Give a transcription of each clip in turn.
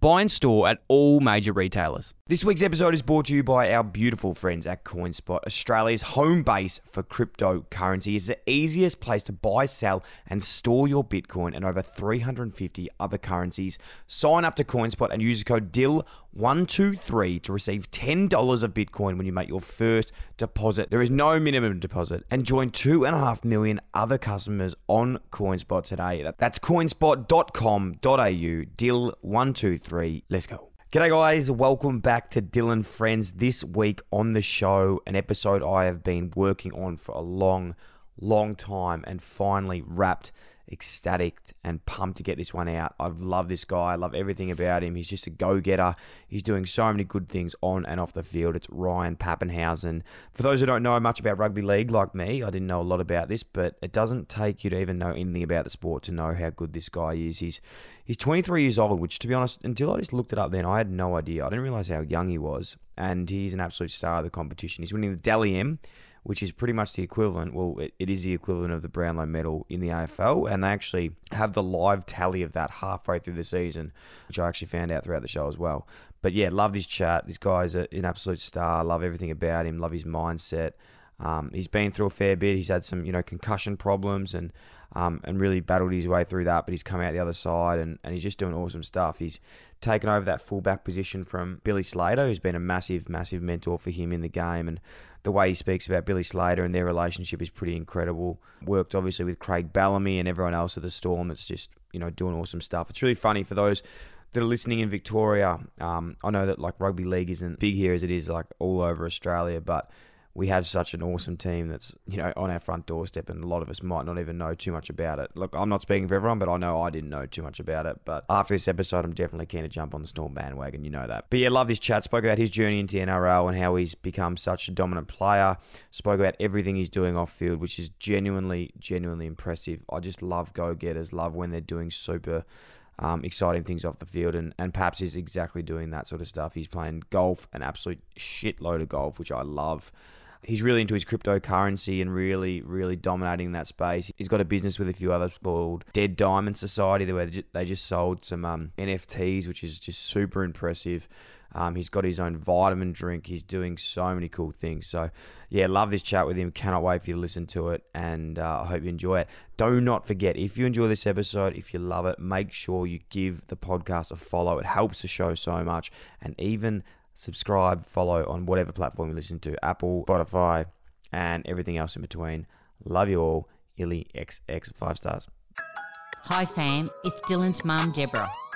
Buy and store at all major retailers. This week's episode is brought to you by our beautiful friends at CoinSpot, Australia's home base for cryptocurrency. It's the easiest place to buy, sell, and store your Bitcoin and over 350 other currencies. Sign up to CoinSpot and use the code DYL123 to receive $10 of Bitcoin when you make your first deposit. There is no minimum deposit. And join 2.5 million other customers on CoinSpot today. That's coinspot.com.au, DYL123. Let's go. G'day, guys. Welcome back to Dyl & Friends. This week on the show, an episode I have been working on for a long, long time and finally wrapped, ecstatic, and pumped to get this one out. I've loved this guy. I love everything about him. He's just a go getter. He's doing so many good things on and off the field. It's Ryan Papenhuyzen. For those who don't know much about rugby league, like me, I didn't know a lot about this, but it doesn't take you to even know anything about the sport to know how good this guy is. He's He's 23 years old, which, to be honest, until I just looked it up then, I had no idea. I didn't realize how young he was. And he's an absolute star of the competition. He's winning the Dally M, which is pretty much the equivalent. Well, it, it is the equivalent of the Brownlow medal in the AFL. And they actually have the live tally of that halfway through the season, which I actually found out throughout the show as well. But yeah, love this chat. This guy's an absolute star. Love everything about him. Love his mindset. Um, he's been through a fair bit. He's had some, you know, concussion problems and um, and really battled his way through that. But he's come out the other side and, and he's just doing awesome stuff. He's taken over that fullback position from Billy Slater, who's been a massive, massive mentor for him in the game. And the way he speaks about Billy Slater and their relationship is pretty incredible. Worked obviously with Craig Bellamy and everyone else at the Storm that's just, you know, doing awesome stuff. It's really funny for those that are listening in Victoria. Um, I know that like rugby league isn't big here as it is like all over Australia, but we have such an awesome team that's you know on our front doorstep, and a lot of us might not even know too much about it. Look, I'm not speaking for everyone, but I know I didn't know too much about it. But after this episode, I'm definitely keen to jump on the Storm bandwagon. You know that. But yeah, love this chat. Spoke about his journey into NRL and how he's become such a dominant player. Spoke about everything he's doing off field, which is genuinely, genuinely impressive. I just love go getters. Love when they're doing super. Um, exciting things off the field, and, and perhaps he's exactly doing that sort of stuff. He's playing golf, an absolute shitload of golf, which I love he's really into his cryptocurrency and really, really dominating that space. He's got a business with a few others called Dead Diamond Society, where they just sold some um, NFTs, which is just super impressive. Um, he's got his own vitamin drink. He's doing so many cool things. So, yeah, love this chat with him. Cannot wait for you to listen to it, and uh, I hope you enjoy it. Do not forget, if you enjoy this episode, if you love it, make sure you give the podcast a follow. It helps the show so much, and even subscribe, follow on whatever platform you listen to Apple, Spotify, and everything else in between. Love you all. Illy XX five stars. Hi, fam. It's Dylan's mum, Deborah.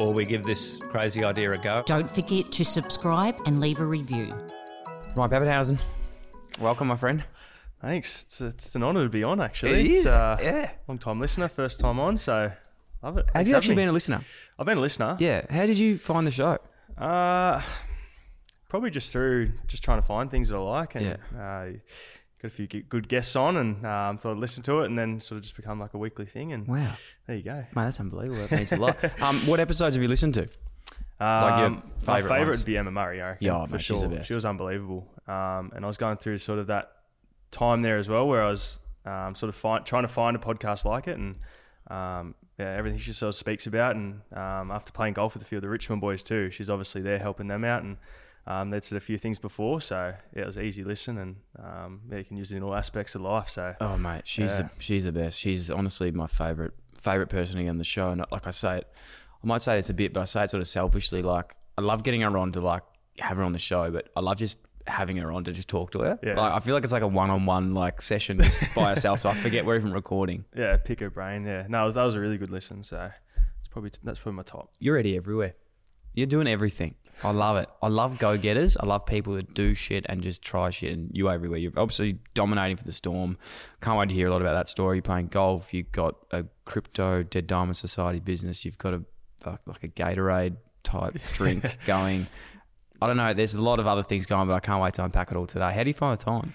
or we give this crazy idea a go. Don't forget to subscribe and leave a review. Ryan Papenhuyzen, welcome, my friend. Thanks. It's, it's an honour to be on, actually. It it's, is, uh, yeah. Long time listener, first time on, so love it. Have Thanks you for actually been a listener? I've been a listener. Yeah. How did you find the show? Uh, probably just through just trying to find things that I like, and uh, got a few good guests on, and um, thought I'd listen to it, and then sort of just become like a weekly thing. And Wow. there you go. Mate, that's unbelievable. That means a lot. um, what episodes have you listened to? Um, your my favourite favourite ones? would be Emma Murray, I reckon, Yeah, for mate, sure. she's the best. She was unbelievable. Um, and I was going through sort of that time there as well, where I was um, sort of find, trying to find a podcast like it, and um, yeah, everything she sort of speaks about. And um, after playing golf with a few of the Richmond boys too, she's obviously there helping them out, and um, they'd said a few things before, so yeah, it was an easy listen, and um, yeah, you can use it in all aspects of life. So Oh, mate, she's Yeah. the, she's the best. She's honestly my favorite favorite person on the show. And like I say it, I might say this a bit, but I say it sort of selfishly. Like I love getting her on to like have her on the show, but I love just having her on to just talk to her. Yeah. Like, I feel like it's like a one-on-one like session just by herself. So I forget we're even recording. Yeah, pick her brain. Yeah, no, was, that was a really good listen. So it's probably that's probably my top. You're ready everywhere. You're doing everything. I love it. I love go-getters. I love people that do shit and just try shit. And you everywhere. You're obviously dominating for the Storm. Can't wait to hear a lot about that story. You're playing golf. You've got a crypto Dead Diamond Society business. You've got a like a Gatorade type drink going. I don't know. There's a lot of other things going, but I can't wait to unpack it all today. How do you find the time?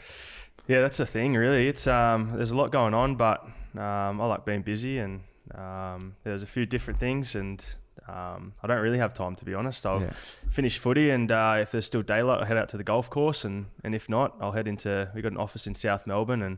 Yeah, that's the thing. Really, it's um, there's a lot going on, but um, I like being busy, and um, there's a few different things, and um, I don't really have time to be honest. I'll Yeah. finish footy, and uh, if there's still daylight, I'll head out to the golf course, and and if not, I'll head into we got an office in South Melbourne, and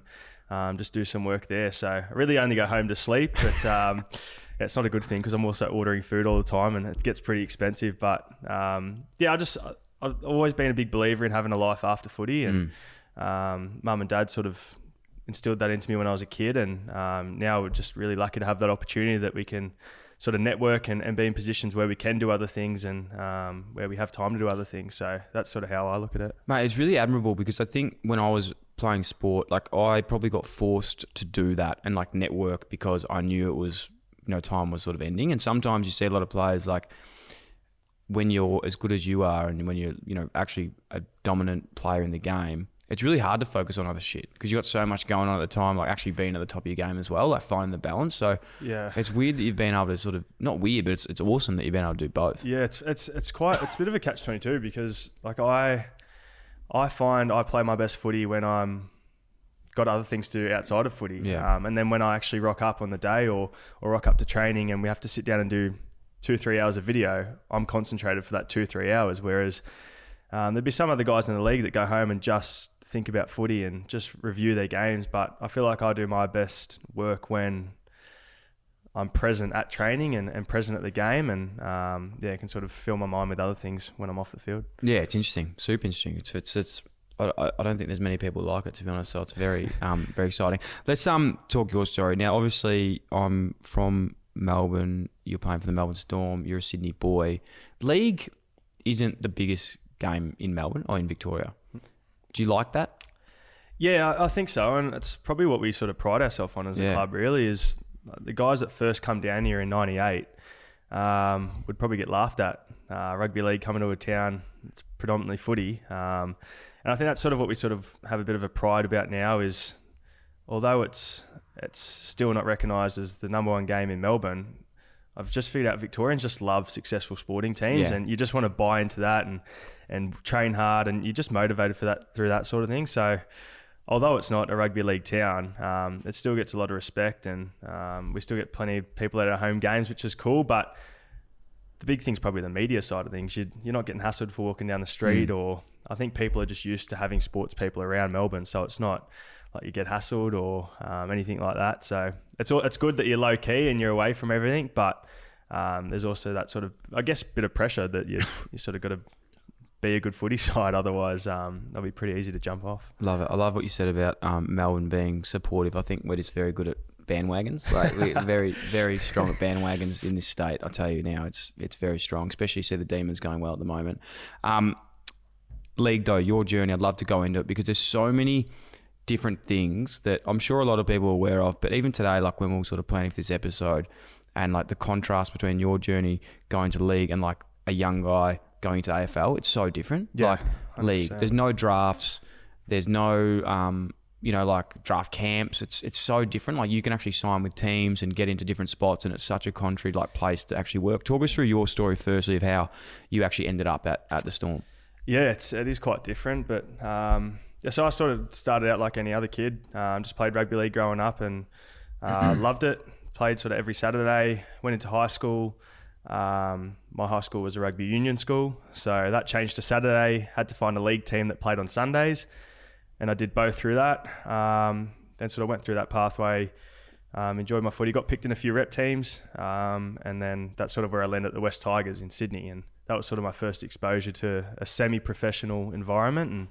um, just do some work there. So I really only go home to sleep, but. Um, it's not a good thing because I'm also ordering food all the time and it gets pretty expensive. But um, yeah, I just I've always been a big believer in having a life after footy, and um, mum and dad sort of instilled that into me when I was a kid, and um, now we're just really lucky to have that opportunity that we can sort of network and, and be in positions where we can do other things and um, where we have time to do other things. So that's sort of how I look at it. Mate, it's really admirable because I think when I was playing sport, like I probably got forced to do that and like network because I knew it was, you know, time was sort of ending. And sometimes you see a lot of players like when you're as good as you are and when you're, you know, actually a dominant player in the game, it's really hard to focus on other shit because you got so much going on at the time, like actually being at the top of your game as well, like finding the balance. So Yeah. it's weird that you've been able to sort of, not weird, but it's, it's awesome that you've been able to do both. Yeah, it's it's it's quite it's a bit of a catch twenty two because like I I find I play my best footy when I'm got other things to do outside of footy. Yeah. Um, and then when I actually rock up on the day or or rock up to training and we have to sit down and do two three hours of video, I'm concentrated for that two three hours. Whereas um, there'd be some other guys in the league that go home and just think about footy and just review their games. But I feel like I do my best work when I'm present at training and, and present at the game, and um, yeah, I can sort of fill my mind with other things when I'm off the field. Yeah, it's interesting, super interesting. It's it's, it's I, I I don't think there's many people like it to be honest. So it's very um very exciting. Let's um talk your story now. Obviously, I'm from Melbourne. You're playing for the Melbourne Storm. You're a Sydney boy. League isn't the biggest game in Melbourne or in Victoria. Do you like that? Yeah, I, I think so, and it's probably what we sort of pride ourselves on as a Yeah. club. Really, is the guys that first come down here in '98 um, would probably get laughed at. Uh, rugby league coming to a town, it's predominantly footy, um, and I think that's sort of what we sort of have a bit of a pride about now. Is although it's it's still not recognised as the number one game in Melbourne. I've just figured out Victorians just love successful sporting teams, Yeah. and you just want to buy into that and and train hard, and you're just motivated for that through that sort of thing. So, although it's not a rugby league town, um, it still gets a lot of respect, and um, we still get plenty of people at our home games, which is cool. But the big thing's probably the media side of things. You, you're not getting hassled for walking down the street, or I think people are just used to having sports people around Melbourne, so it's not like you get hassled or um, anything like that. So it's all, it's good that you're low key and you're away from everything, but um, there's also that sort of I guess bit of pressure that you you sort of got to be a good footy side, otherwise um, that'll be pretty easy to jump off. Love it. I love what you said about um, Melbourne being supportive. I think we're just very good at bandwagons. Like we're very, very strong at bandwagons in this state. I tell you now, it's it's very strong. Especially see the Demons going well at the moment. Um, league though, your journey, I'd love to go into it because there's so many different things that I'm sure a lot of people are aware of. But even today, like when we were sort of planning for this episode, and like the contrast between your journey going to league and like a young guy going to AFL, it's so different. Yeah, like league, 100%. there's no drafts, there's no um, you know like draft camps. It's it's so different. Like you can actually sign with teams and get into different spots, and it's such a country like place to actually work. Talk us through your story firstly of how you actually ended up at, at the Storm. Yeah, it's it is quite different, but um, yeah, so I sort of started out like any other kid. Um, just played rugby league growing up and uh, loved it. Played sort of every Saturday. Went into high school. Um, my high school was a rugby union school, so that changed to Saturday. Had to find a league team that played on Sundays, and I did both through that. Um, then sort of went through that pathway. Um, enjoyed my footy. Got picked in a few rep teams, um, and then that's sort of where I landed at the West Tigers in Sydney, and that was sort of my first exposure to a semi-professional environment. And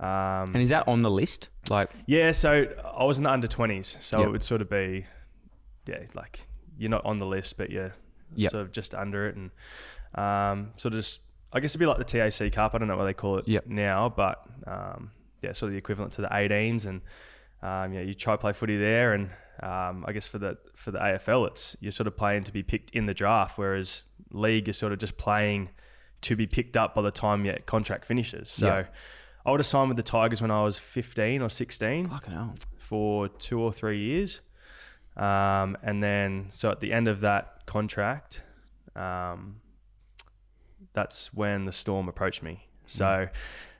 um, And is that on the list? Like yeah, so I was in the under twenties, so Yep. it would sort of be, yeah, like you're not on the list, but you're Yep. sort of just under it, and um, sort of just I guess it'd be like the TAC Cup. I don't know what they call it Yep. now, but um, yeah, sort of the equivalent to the 18s, and um, yeah, you try play footy there, and um, I guess for the for the AFL, it's you're sort of playing to be picked in the draft, whereas league you're sort of just playing to be picked up by the time your contract finishes. So. Yeah. I would have signed with the Tigers when I was 15 or 16 Fucking hell. for two or three years. Um, and then, so at the end of that contract, um, that's when the Storm approached me. So,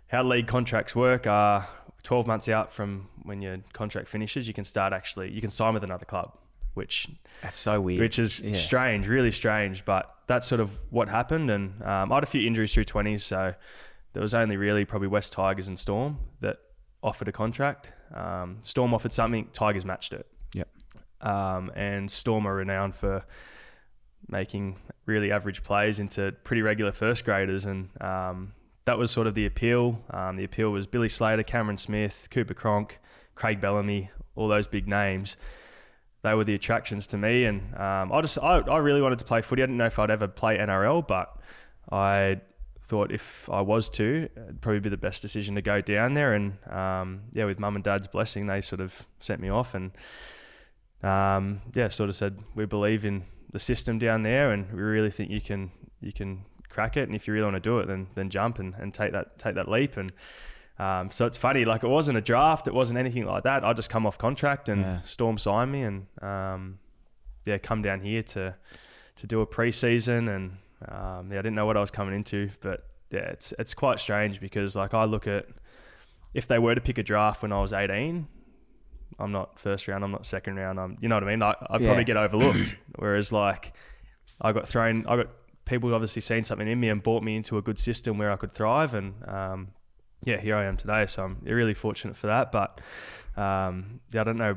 how league contracts work are 12 months out from when your contract finishes, you can start actually, you can sign with another club, which That's so weird. which is Yeah. strange, really strange. But that's sort of what happened. And um, I had a few injuries through 20s, so there was only really probably West Tigers and Storm that offered a contract. Um, Storm offered something, Tigers matched it. Yep. Um, and Storm are renowned for making really average players into pretty regular first graders. And um, that was sort of the appeal. Um, the appeal was Billy Slater, Cameron Smith, Cooper Cronk, Craig Bellamy, all those big names. They were the attractions to me, and um, I just I, I really wanted to play footy. I didn't know if I'd ever play NRL, but I thought if I was to, it'd probably be the best decision to go down there. And um, yeah, with mum and dad's blessing, they sort of sent me off, and um, yeah, sort of said we believe in the system down there, and we really think you can you can crack it. And if you really want to do it, then then jump and, and take that take that leap. And um, so it's funny, like it wasn't a draft, it wasn't anything like that. I just come off contract, and Yeah. Storm signed me, and um, yeah, come down here to to do a preseason, and um, yeah, I didn't know what I was coming into, but yeah, it's it's quite strange because like I look at if they were to pick a draft when I was 18, I'm not first round, I'm not second round. I'm, you know what I mean? I, I'd Yeah. probably get overlooked. Whereas like I got thrown, I got people obviously seen something in me and brought me into a good system where I could thrive. And um, yeah, here I am today. So I'm really fortunate for that. But um, yeah, I don't know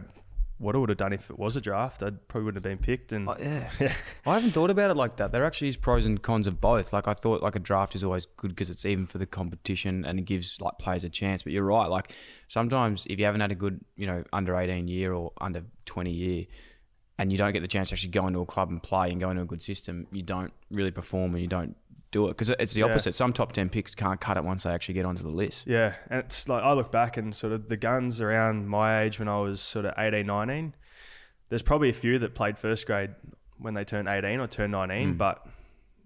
what I would have done if it was a draft. I probably wouldn't have been picked. And Oh, yeah. yeah, I haven't thought about it like that. There actually is pros and cons of both. Like I thought, like a draft is always good because it's even for the competition and it gives like players a chance. But you're right. Like sometimes if you haven't had a good, you know, under 18 year or under 20 year, and you don't get the chance to actually go into a club and play and go into a good system, you don't really perform and you don't do it because it's the Yeah. opposite. Some top 10 picks can't cut it once they actually get onto the list. Yeah, and it's like I look back and sort of the guns around my age when I was sort of 18, 19, there's probably a few that played first grade when they turned 18 or turned 19, Mm. but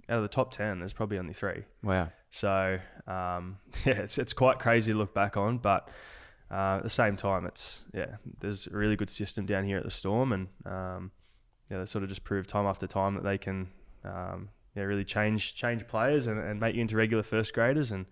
out of the top 10, there's probably only three. Wow. So, um, yeah, it's, it's quite crazy to look back on, but uh, at the same time, it's, yeah, there's a really good system down here at the Storm, and um, yeah, they sort of just prove time after time that they can, um, yeah, really change change players and, and make you into regular first graders, and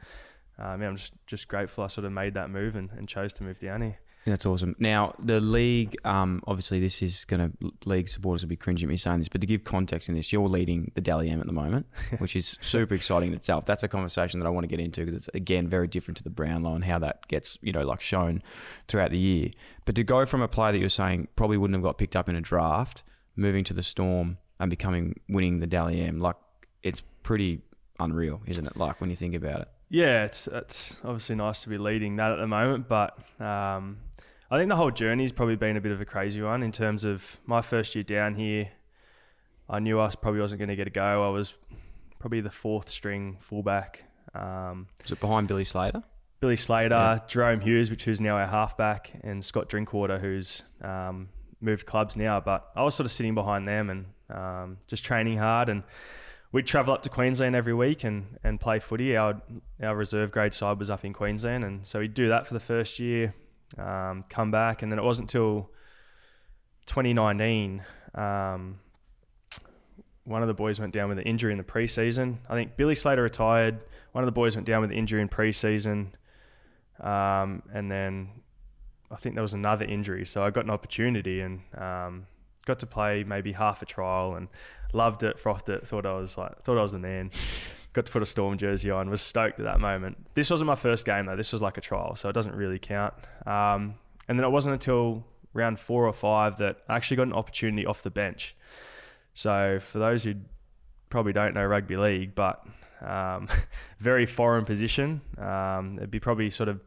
um, yeah, I'm just, just grateful I sort of made that move and, and chose to move down here. That's awesome. Now, the league, um, obviously, this is going to, league supporters will be cringing at me saying this, but to give context in this, you're leading the Dally M at the moment, which is super exciting in itself. That's a conversation that I want to get into because it's, again, very different to the Brownlow and how that gets, you know, like shown throughout the year. But to go from a player that you're saying probably wouldn't have got picked up in a draft, moving to the Storm and becoming, winning the Dally M, like, it's pretty unreal, isn't it? Like, when you think about it. Yeah, it's it's obviously nice to be leading that at the moment, but um, I think the whole journey's probably been a bit of a crazy one in terms of my first year down here. I knew I probably wasn't going to get a go. I was probably the fourth string fullback. Um, Was it behind Billy Slater? Billy Slater, Yeah. Jahrome Hughes, which is now our halfback, and Scott Drinkwater, who's um, moved clubs now. But I was sort of sitting behind them and um, just training hard. And we'd travel up to Queensland every week and, and play footy. Our our reserve grade side was up in Queensland, and so we'd do that for the first year, um, come back, and then it wasn't until 2019. Um, one of the boys went down with an injury in the preseason. I think Billy Slater retired. One of the boys went down with an injury in preseason. Um, and then I think there was another injury. So I got an opportunity and um, got to play maybe half a trial and loved it, frothed it, thought I was like thought I was the man. got to put a storm jersey on, was stoked at that moment. This wasn't my first game though. This was like a trial, so it doesn't really count. Um, and then it wasn't until round four or five that I actually got an opportunity off the bench. So for those who probably don't know rugby league, but um, very foreign position. Um, it'd be probably sort of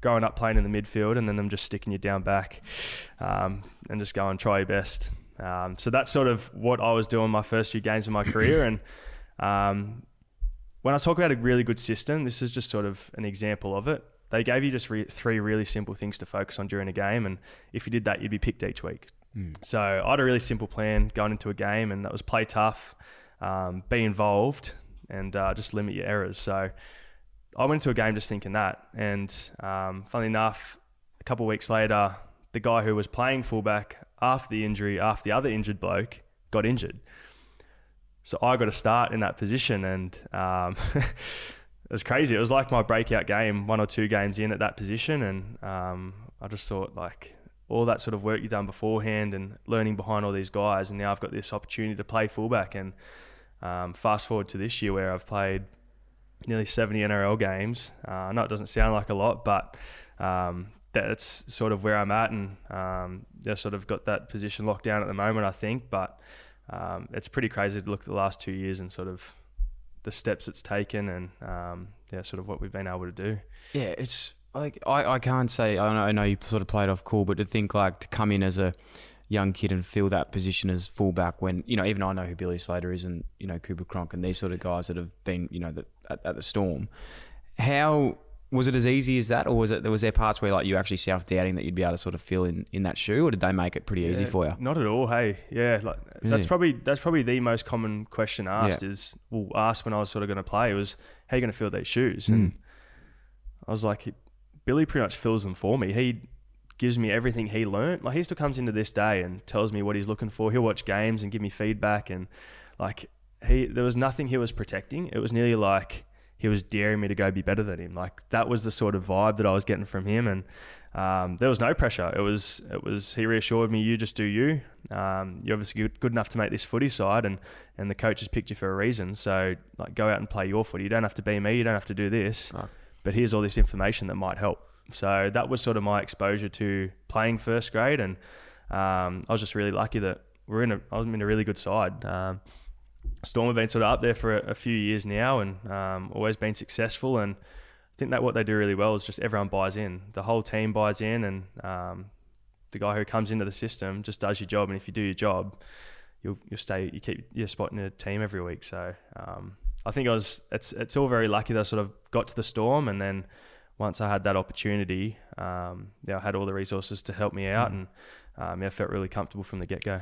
growing up playing in the midfield and then them just sticking you down back um, and just go and try your best. Um, so that's sort of what I was doing my first few games of my career. And um, when I talk about a really good system, this is just sort of an example of it. They gave you just re- three really simple things to focus on during a game, and if you did that, you'd be picked each week. So I had a really simple plan going into a game, and that was play tough, um, be involved, and uh, just limit your errors. So I went into a game just thinking that, and um, funnily enough, a couple of weeks later, the guy who was playing fullback after the injury, after the other injured bloke, got injured. So I got a start in that position, and um, it was crazy. It was like my breakout game, one or two games in at that position, and um, I just thought like all that sort of work you've done beforehand and learning behind all these guys, and now I've got this opportunity to play fullback. And um, fast forward to this year where I've played nearly 70 NRL games. Uh, I know it doesn't sound like a lot, but um, that's sort of where I'm at, and um, they've sort of got that position locked down at the moment, I think. But um, it's pretty crazy to look at the last two years and sort of the steps it's taken, and um, yeah, sort of what we've been able to do. Yeah, it's like I, I can't say I know, I know you sort of played off cool, but to think like to come in as a young kid and fill that position as fullback when you know even I know who Billy Slater is and you know Cooper Cronk and these sort of guys that have been you know the, at, at the Storm. How was it as easy as that, or was it was there parts where like you actually self doubting that you'd be able to sort of fill in in that shoe, or did they make it pretty easy for you? Not at all. Hey, yeah, like that's probably that's probably the most common question asked Yeah. is well asked when I was sort of going to play was how are you going to fill these shoes? Hmm. And I was like, Billy pretty much fills them for me. He gives me everything he learnt. Like he still comes into this day and tells me what he's looking for. He'll watch games and give me feedback and like he there was nothing he was protecting. It was nearly like he was daring me to go be better than him. Like that was the sort of vibe that I was getting from him and um, there was no pressure. It was it was he reassured me, you just do you. Um, you're obviously good, good enough to make this footy side, and and the coach has picked you for a reason. So like go out and play your footy. You don't have to be me. You don't have to do this. But here's all this information that might help. So that was sort of my exposure to playing first grade, and um, I was just really lucky that we're in a I was in a really good side. Storm have been sort of up there for a, a few years now, and um, always been successful and. I think that what they do really well is just everyone buys in. The whole team buys in, and um, the guy who comes into the system just does your job. And if you do your job, you'll you'll stay. You keep your spot in the team every week. So um, I think I was. It's it's all very lucky that I sort of got to the storm, and then once I had that opportunity, um, yeah, I had all the resources to help me out, and um, yeah, I felt really comfortable from the get go.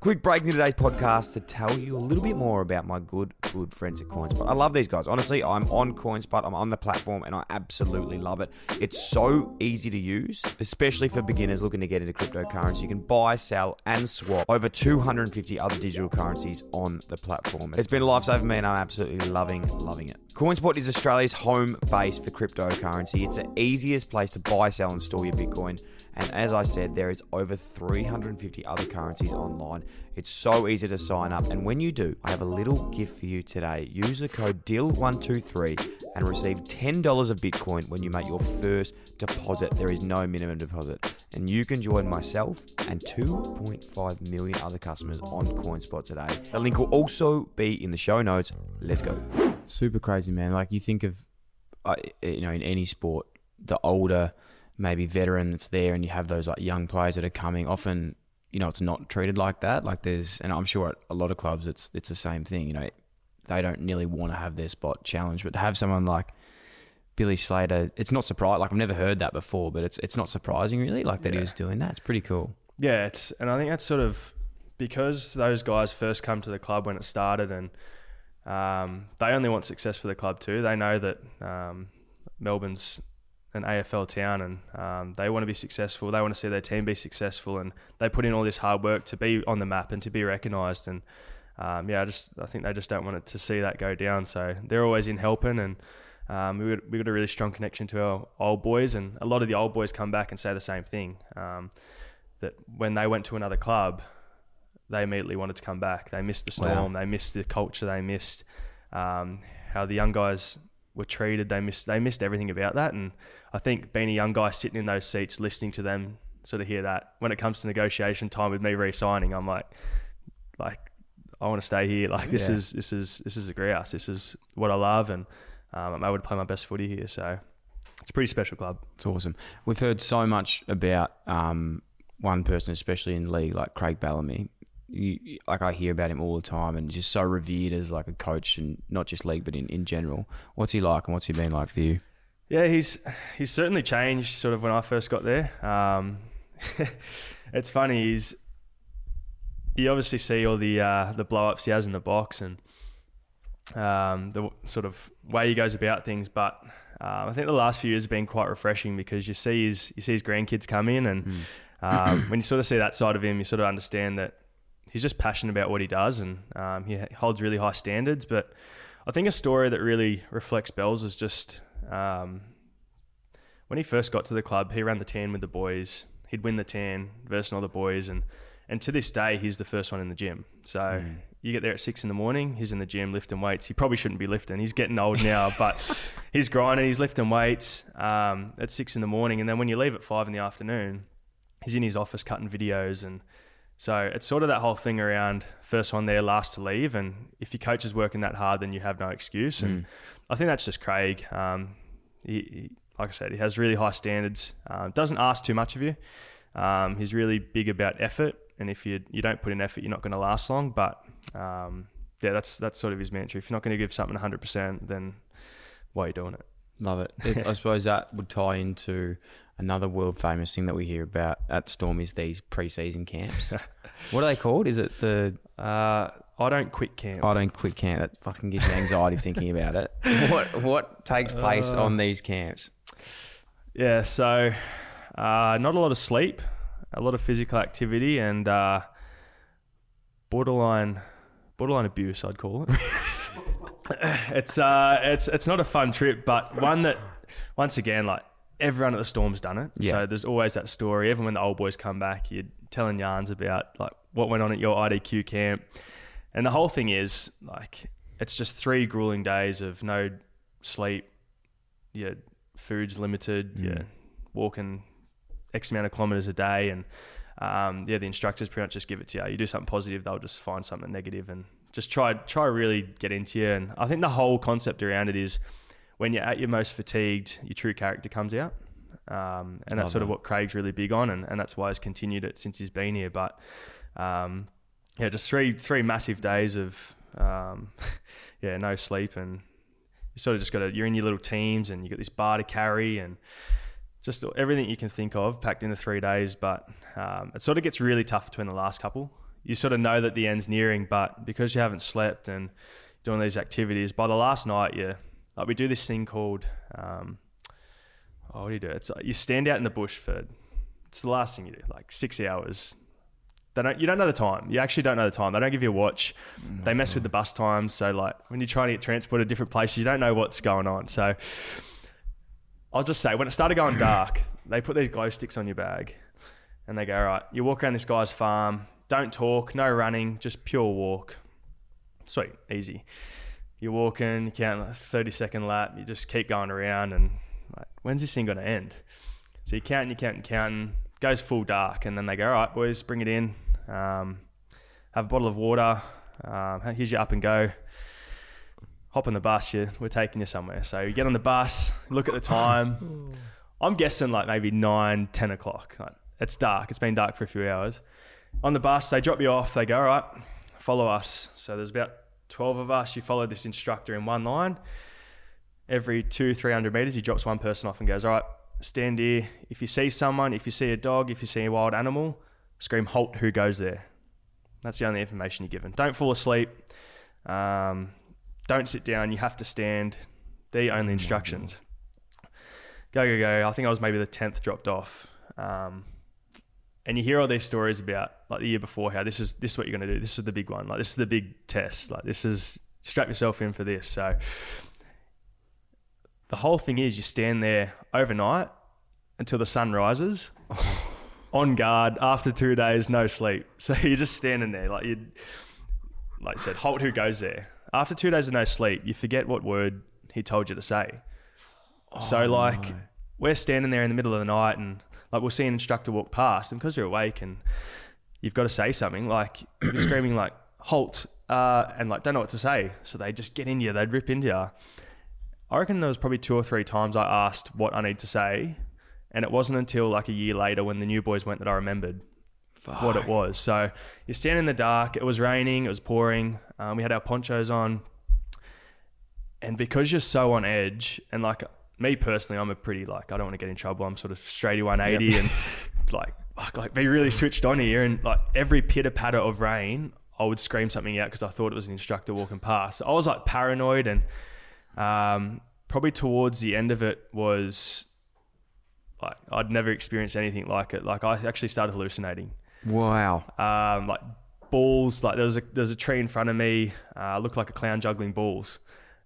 Quick break in today's podcast to tell you a little bit more about my good, good friends at CoinSpot. I love these guys. Honestly, I'm on CoinSpot, I'm on the platform, and I absolutely love it. It's so easy to use, especially for beginners looking to get into cryptocurrency. You can buy, sell, and swap over 250 other digital currencies on the platform. It's been a lifesaver for me, and I'm absolutely loving, loving it. CoinSpot is Australia's home base for cryptocurrency. It's the easiest place to buy, sell, and store your Bitcoin. And as I said, there is over 350 other currencies online. It's so easy to sign up. And when you do, I have a little gift for you today. Use the code DYL123 and receive $10 of Bitcoin when you make your first deposit. There is no minimum deposit. And you can join myself and 2.5 million other customers on CoinSpot today. The link will also be in the show notes. Let's go. Super crazy, man. Like you think of, uh, you know, in any sport, the older maybe veteran that's there and you have those like young players that are coming often you know it's not treated like that. Like there's and i'm sure at a lot of clubs it's it's the same thing you know they don't nearly want to have their spot challenged but to have someone like billy slater it's not surprising like i've never heard that before but it's it's not surprising really like that he was doing that. It's pretty cool. Yeah, it's and I think that's sort of because those guys first come to the club when it started, and um, they only want success for the club too. They know that um, Melbourne's an AFL town, and um, they want to be successful. They want to see their team be successful, and they put in all this hard work to be on the map and to be recognised. And um, yeah, I just I think they just don't want it to see that go down. So they're always in helping, and um, we got, we got a really strong connection to our old boys, and a lot of the old boys come back and say the same thing. Um, that when they went to another club, they immediately wanted to come back. They missed the storm. They missed the culture. They missed um, how the young guys were treated. They missed they missed everything about that. And I think being a young guy sitting in those seats, listening to them sort of hear that when it comes to negotiation time with me re-signing, I'm like, like I want to stay here. Like this Yeah. is this is this is a grouse. This is what I love, and um, I'm able to play my best footy here. So it's a pretty special club. It's awesome. We've heard so much about um, one person, especially in league, like Craig Bellamy. You, like I hear about him all the time, and just so revered as like a coach, and not just league, but in, in general. What's he like, and what's he been like for you? Yeah, he's he's certainly changed. Sort of when I first got there. Um, it's funny. He's you obviously see all the uh, the blow ups he has in the box and um, the sort of way he goes about things. But uh, I think the last few years have been quite refreshing because you see his you see his grandkids come in, and Mm. um, when you sort of see that side of him, you sort of understand that he's just passionate about what he does, and um, he holds really high standards. But I think a story that really reflects Bells is just um, when he first got to the club, he ran the tan with the boys. He'd win the tan versus all the boys, and and to this day, he's the first one in the gym. So Mm. you get there at six in the morning, he's in the gym lifting weights. He probably shouldn't be lifting. He's getting old now, but he's grinding. He's lifting weights um, at six in the morning, and then when you leave at five in the afternoon, he's in his office cutting videos and. So it's sort of that whole thing around first one there, last to leave, and if your coach is working that hard, then you have no excuse. And I think that's just Craig. Um, he, he, like I said, he has really high standards. Um, doesn't ask too much of you. Um, he's really big about effort, and if you you don't put in effort, you're not going to last long. But um, yeah, that's that's sort of his mantra. If you're not going to give something 100, percent then why are you doing it? Love it. It's, I suppose that would tie into another world famous thing that we hear about at Storm is these pre-season camps. what are they called? Is it the Uh, I don't quit camp. I don't quit camp? That fucking gives me anxiety thinking about it. What what takes place Uh, on these camps? Yeah, so uh, not a lot of sleep, a lot of physical activity, and uh, borderline borderline abuse. I'd call it. It's uh, it's it's not a fun trip, but one that once again, like everyone at the Storm's done it. Yeah. So there's always that story. Even when the old boys come back, you're telling yarns about like what went on at your IDQ camp, and the whole thing is like it's just three grueling days of no sleep. Your food's limited. Mm. You're walking X amount of kilometers a day, and um, yeah, the instructors pretty much just give it to you. You do something positive, they'll just find something negative and just try try really get into you. And I think the whole concept around it is when you're at your most fatigued, your true character comes out. Um, and that's Love sort of what Craig's really big on, and, and that's why he's continued it since he's been here. But um, yeah, just three three massive days of um, yeah no sleep, and you sort of just got to you're in your little teams, and you got this bar to carry, and just everything you can think of packed into three days. But um, it sort of gets really tough between the last couple. You sort of know that the end's nearing, but because you haven't slept and doing these activities, by the last night, you like we do this thing called um, oh, what do you do? It's like you stand out in the bush for it's the last thing you do, like six hours. They don't you don't know the time. You actually don't know the time. They don't give you a watch. They mess with the bus times. So like when you're trying to get transported to different places, you don't know what's going on. So I'll just say, when it started going dark, they put these glow sticks on your bag and they go, all right, you walk around this guy's farm, don't talk, no running, just pure walk. Sweet, easy. You're walking, you count a 30 second lap, you just keep going around and like, when's this thing going to end? So you count and you count and counting, goes full dark, and then they go, all right, boys, bring it in. Um, have a bottle of water. Um, here's your up and go hop on the bus, you, we're taking you somewhere. So you get on the bus, look at the time. I'm guessing like maybe 9, 10 o'clock. Like, it's dark. It's been dark for a few hours. On the bus, they drop you off. They go, all right, follow us. So there's about 12 of us. You follow this instructor in one line. Every two, 300 meters, he drops one person off and goes, all right, stand here. If you see someone, if you see a dog, if you see a wild animal, scream halt, who goes there? That's the only information you're given. Don't fall asleep. Um, don't sit down. You have to stand. The only instructions. Go, go, go. I think I was maybe the 10th dropped off. Um, and you hear all these stories about like the year before how this is this is what you're going to do. This is the big one. Like this is the big test. Like this is strap yourself in for this. So the whole thing is you stand there overnight until the sun rises. on guard after two days, no sleep. So you're just standing there, like you, like I said, halt. Who goes there? After two days of no sleep, you forget what word he told you to say. so oh, like we're standing there in the middle of the night, and like we'll see an instructor walk past, and because you're awake and you've got to say something, like you're screaming like halt, uh, and like don't know what to say. So they just get in you, they'd rip into you. I reckon there was probably two or three times I asked what I need to say, and it wasn't until like a year later when the new boys went that I remembered. what it was. So you're standing in the dark. It was raining. It was pouring. Um, we had our ponchos on, and because you're so on edge, and like me personally, I'm a pretty like I don't want to get in trouble. I'm sort of straighty 180 and like fuck, like be really switched on here. And like every pitter patter of rain, I would scream something out because I thought it was an instructor walking past. So I was like paranoid, and um, probably towards the end of it was like I'd never experienced anything like it. Like I actually started hallucinating. Wow. Um, like balls, like there was a there's a tree in front of me, uh, looked like a clown juggling balls,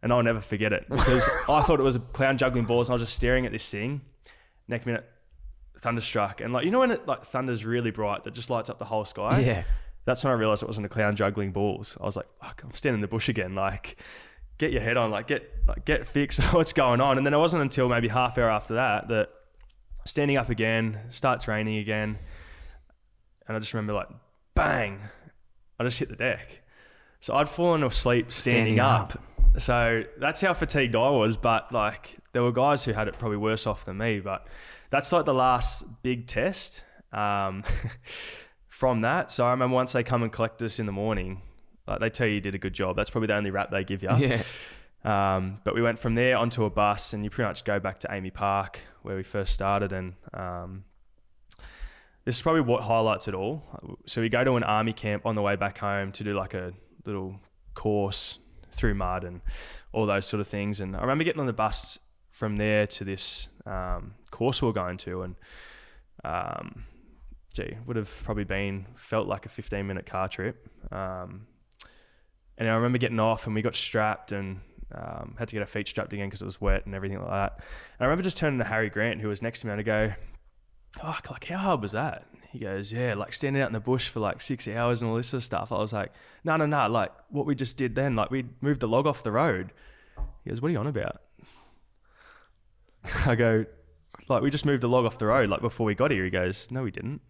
and I'll never forget it because I thought it was a clown juggling balls, and I was just staring at this thing. Next minute, thunderstruck, and like you know when it like thunder's really bright that just lights up the whole sky. Yeah. That's when I realized it wasn't a clown juggling balls. I was like, Fuck, I'm standing in the bush again. Like, get your head on, like get like get fixed. What's going on? And then it wasn't until maybe half hour after that that standing up again, starts raining again, and I just remember like bang, I just hit the deck. So I'd fallen asleep standing, Standing up. up. So that's how fatigued I was. But like there were guys who had it probably worse off than me. But that's like the last big test. Um, from that, so I remember once they come and collect us in the morning, like they tell you you did a good job. That's probably the only rap they give you. Yeah. Um, but we went from there onto a bus, and you pretty much go back to Amy Park where we first started. And um, this is probably what highlights it all. So we go to an army camp on the way back home to do like a little course through mud and all those sort of things. And I remember getting on the bus from there to this um, course we are going to, and um, gee, would have probably been felt like a 15 minute car trip. Um, and I remember getting off and we got strapped and um, had to get our feet strapped again because it was wet and everything like that. And I remember just turning to Harry Grant, who was next to me, and I go, "Oh, like how hard was that?" He goes, "Yeah, like standing out in the bush for like six hours and all this sort of stuff." I was like, "No, no, no! Like what we just did then, like we moved the log off the road." He goes, "What are you on about?" I go, "Like we just moved the log off the road, like before we got here." He goes, "No, we didn't."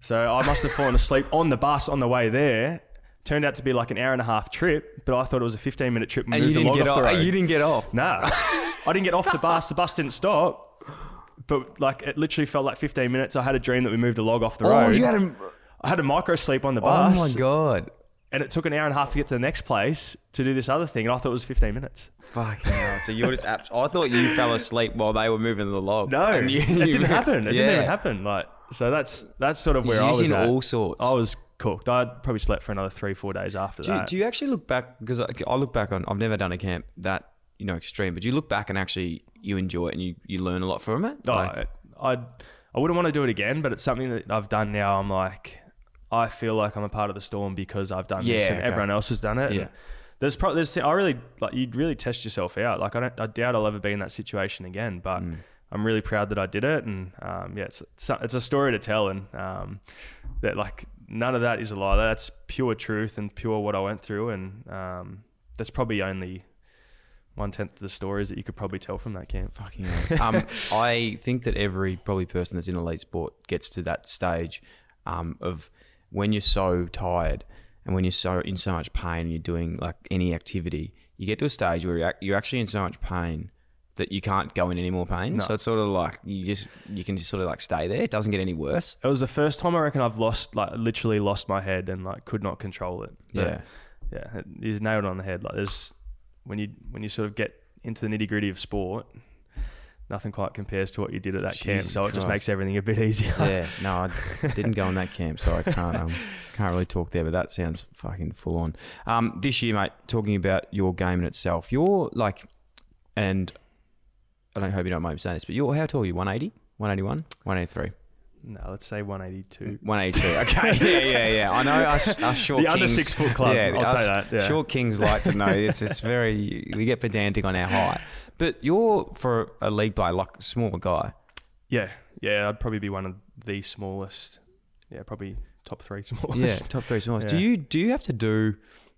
So I must have fallen asleep on the bus on the way there. Turned out to be like an hour and a half trip, but I thought it was a 15 minute trip. And, you didn't log get off the off. road. You didn't get off. Nah, I didn't get off the bus. The bus didn't stop. But like it literally felt like 15 minutes. I had a dream that we moved the log off the Oh, road. you had a. I had a micro sleep on the bus. Oh my god. And it took an hour and a half to get to the next place to do this other thing. And I thought it was 15 minutes. Fucking hell. So you were just abs- I thought you fell asleep while they were moving the log. No, you- it you- didn't happen. It yeah. didn't even happen. Like so, that's that's sort of where You're I was using at. all sorts. I was cooked. I probably slept for another three, four days after Do you, that. do you actually look back? Because I, I look back on. I've never done a camp that you know extreme, but do you look back and actually you enjoy it and you, you learn a lot from it. Oh, like, I I wouldn't want to do it again, but it's something that I've done now. I'm like, I feel like I'm a part of the storm because I've done this and okay. everyone else has done it. And Yeah. There's probably there's I really like you'd really test yourself out. Like I don't I doubt I'll ever be in that situation again, but Mm. I'm really proud that I did it, and um, yeah, it's it's a- story to tell, and um, that like none of that is a lie. That's pure truth and pure what I went through, and um, that's probably only one tenth of the stories that you could probably tell from that camp. Fucking um, I think that every probably person that's in elite sport gets to that stage um, of when you're so tired and when you're so in so much pain and you're doing like any activity, you get to a stage where you're, actually in so much pain that you can't go in any more pain. No. So it's sort of like you just you can just sort of like stay there. It doesn't get any worse. It was the first time I reckon I've lost, like, literally lost my head and like could not control it. But, Yeah. yeah, it- you nailed on the head. Like, there's when you when you sort of get into the nitty gritty of sport, nothing quite compares to what you did at that camp. Jesus So it just makes everything a bit easier. yeah, no, I didn't go on that camp, so I can't um, can't really talk there. But that sounds fucking full on. Um, this year, mate, talking about your game in itself, you're like, and I don't hope you don't mind me saying this, but you're how tall are you? 180, 181, 183, no, let's say 182. 182. Okay, yeah, yeah, yeah. I know us, us short The under kings, six foot club, Yeah, I'll us say that, yeah. Short kings like to know it's it's very we get pedantic on our height, but you're for a league player like a smaller guy. Yeah, yeah, I'd probably be one of the smallest. Yeah, probably top three smallest. Yeah, top three smallest. Do you do you have to do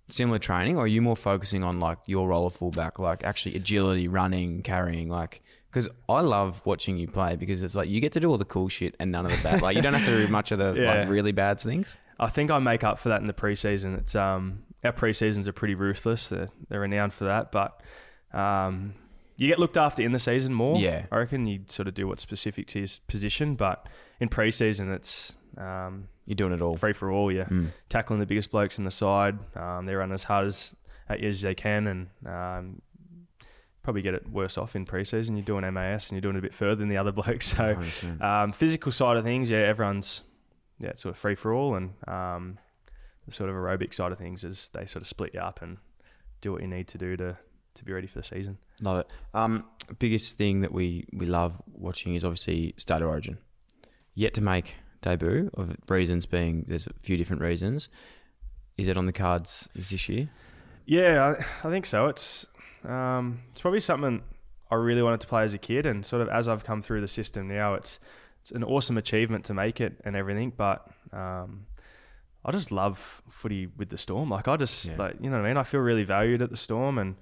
similar training, or are you more focusing on like your role of fullback, like actually agility, running, carrying, like? Because I love watching you play because it's like you get to do all the cool shit and none of the bad. Like you don't have to do much of the Yeah. like really bad things. I think I make up for that in the preseason. It's um our preseasons are pretty ruthless. They're, they're renowned for that, but um you get looked after in the season more. Yeah. I reckon you sort of do what's specific to your position, but in preseason it's um You're doing it all. free for all. Yeah, Mm. tackling the biggest blokes in the side. Um, they run as hard as at you as they can, and um, probably get it worse off in preseason. You're doing MAS and you're doing it a bit further than the other blokes. So um, physical side of things, yeah, everyone's yeah, it's sort of free for all, and um, the sort of aerobic side of things is they sort of split you up and do what you need to do to to be ready for the season. Love it. Um, biggest thing that we, we love watching is obviously State of Origin. Yet to make debut of reasons being there's a few different reasons. Is it on the cards this year? Yeah, I, I think so. It's um, it's probably something I really wanted to play as a kid, and sort of as I've come through the system now, it's it's an awesome achievement to make it and everything. But um, I just love footy with the Storm. Like I just Yeah. like you know what I mean. I feel really valued at the Storm, and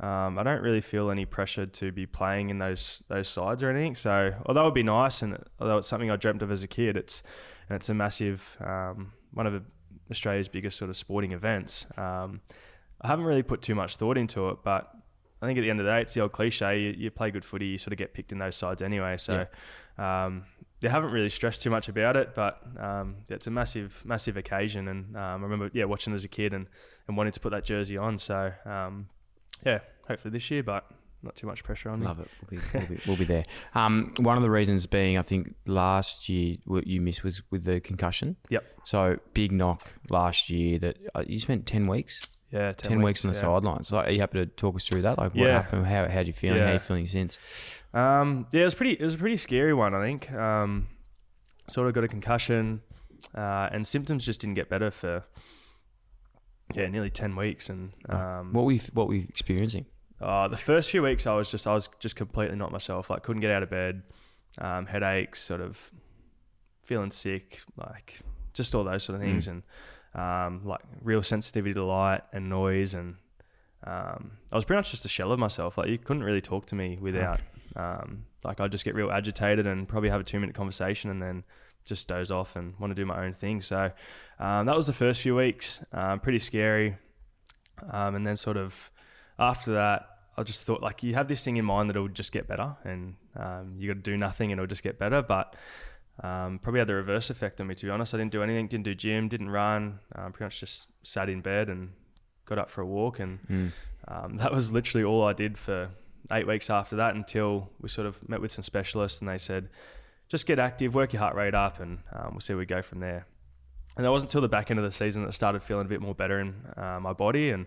um, I don't really feel any pressure to be playing in those those sides or anything. So although it would be nice, and although it's something I dreamt of as a kid, it's and it's a massive um, one of Australia's biggest sort of sporting events. Um, I haven't really put too much thought into it, but I think at the end of the day, it's the old cliche: you, you play good footy, you sort of get picked in those sides anyway. So, um, they haven't really stressed too much about it, but um, yeah, it's a massive, massive occasion. And um, I remember, yeah, watching as a kid and, and wanting to put that jersey on. So, um, yeah, hopefully this year, but not too much pressure on me. Love it. We'll be, we'll be, we'll be there. Um, one of the reasons being, I think last year what you missed was with the concussion. Yep. So big knock last year that uh, you spent ten weeks. Yeah, 10, weeks, on the yeah. sidelines. Like, are you happy to talk us through that? Like, what Yeah. happened? How how do you feeling? How Yeah. are you feeling since? Um, yeah, it was pretty. It was a pretty scary one. I think. Um, sort of got a concussion, uh, and symptoms just didn't get better for yeah nearly ten weeks. And um, What were you, what you experiencing? uh, the first few weeks, I was just I was just completely not myself. Like couldn't get out of bed, um, headaches, sort of feeling sick, like just all those sort of things, and um, like real sensitivity to light and noise, and um, I was pretty much just a shell of myself. Like you couldn't really talk to me without, um, like I'd just get real agitated and probably have a two minute conversation and then just doze off and want to do my own thing. So um, that was the first few weeks, um, pretty scary, um, and then sort of after that, I just thought like you have this thing in mind that it'll just get better, and um, you got to do nothing and it'll just get better. But um, probably had the reverse effect on me. To be honest, I didn't do anything, didn't do gym, didn't run. Um, pretty much just sat in bed and got up for a walk, and Mm. um, that was literally all I did for eight weeks after that until we sort of met with some specialists and they said, just get active, work your heart rate up, and um, we'll see where we go from there. And that wasn't until the back end of the season that I started feeling a bit more better in uh, my body and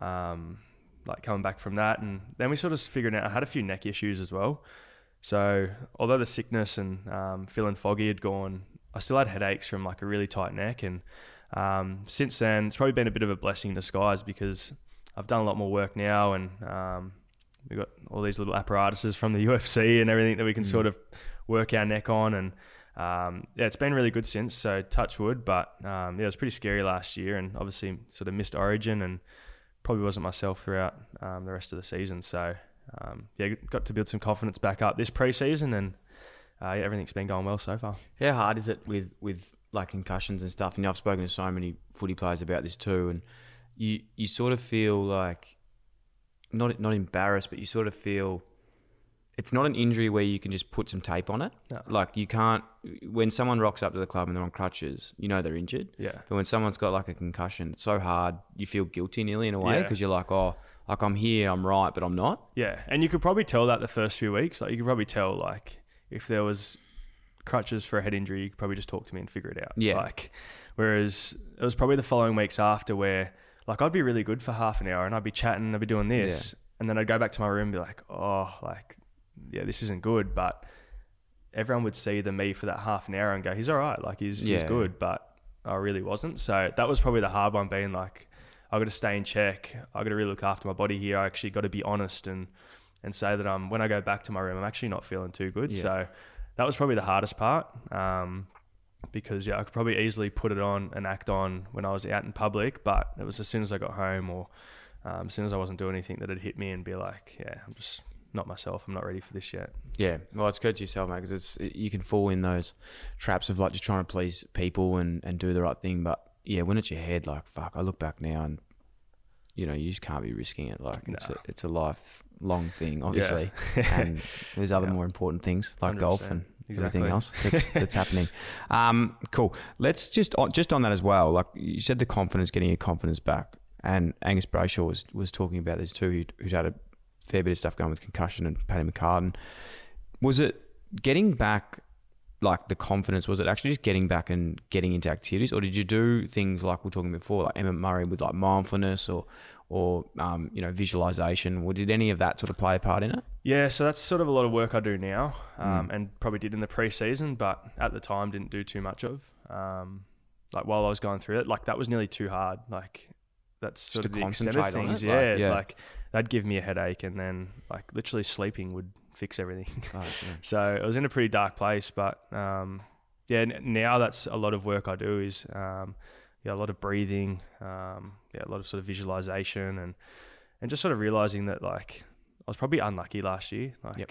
um, like coming back from that. And then we sort of figured out I had a few neck issues as well. So although the sickness and um, feeling foggy had gone, I still had headaches from like a really tight neck. And um, since then, it's probably been a bit of a blessing in disguise because I've done a lot more work now and um, we've got all these little apparatuses from the UFC and everything that we can sort of work our neck on. And um, yeah, it's been really good since. So touch wood, but um, yeah, it was pretty scary last year and obviously sort of missed Origin and probably wasn't myself throughout um, the rest of the season. So um, yeah, got to build some confidence back up this preseason and uh, yeah, everything's been going well so far. How hard is it with with like concussions and stuff? And I've spoken to so many footy players about this too, and you you sort of feel like not not embarrassed, but you sort of feel it's not an injury where you can just put some tape on it. No. Like you can't when someone rocks up to the club and they're on crutches, you know they're injured. Yeah. But when someone's got like a concussion, it's so hard. You feel guilty nearly in a way Yeah. because you're like, oh, like I'm here, I'm right, but I'm not. Yeah, and you could probably tell that the first few weeks. Like you could probably tell like if there was crutches for a head injury, you could probably just talk to me and figure it out. Yeah. Like whereas it was probably the following weeks after where like I'd be really good for half an hour and I'd be chatting, I'd be doing this, and then I'd go back to my room and be like, oh, like yeah, this isn't good, but everyone would see the me for that half an hour and go, he's all right, like he's he's good, but I really wasn't. So that was probably the hard one, being like, I got to stay in check. I've got to really look after my body here. I actually got to be honest and and say that um when I go back to my room, I'm actually not feeling too good. Yeah. So that was probably the hardest part. Um, because yeah, I could probably easily put it on and act on when I was out in public, but it was as soon as I got home or um, as soon as I wasn't doing anything that had hit me and be like, yeah, I'm just not myself. I'm not ready for this yet. Yeah, well, it's good to yourself, mate, because it's you can fall in those traps of like just trying to please people and, and do the right thing. But yeah, when it's your head, like fuck, I look back now and you know you just can't be risking it. Like it's a, it's a lifelong thing, obviously, yeah. and there's other Yeah. more important things like golf 100%. and everything else that's that's happening. Um, cool. Let's just on, just on that as well. Like you said, the confidence, getting your confidence back, and Angus Brayshaw was was talking about this too. Who'd, who'd had a fair bit of stuff going with concussion and Paddy McCartin. Was it getting back? Like the confidence, was it actually just getting back and getting into activities, or did you do things like we are talking before, like Emma Murray with like mindfulness or, or um, you know, visualization? Or did any of that sort of play a part in it? Yeah, so that's sort of a lot of work I do now, Mm. um, and probably did in the pre-season, but at the time didn't do too much of. Um, like while I was going through it, like that was nearly too hard. Like that's sort to of the extent of things. it, Yeah, like- yeah. like that'd give me a headache, and then like literally sleeping would fix everything. Yeah. So I was in a pretty dark place, but um, yeah, n- now that's a lot of work I do is um, yeah, a lot of breathing, um, yeah, a lot of sort of visualization and and just sort of realizing that like I was probably unlucky last year. Like Yep.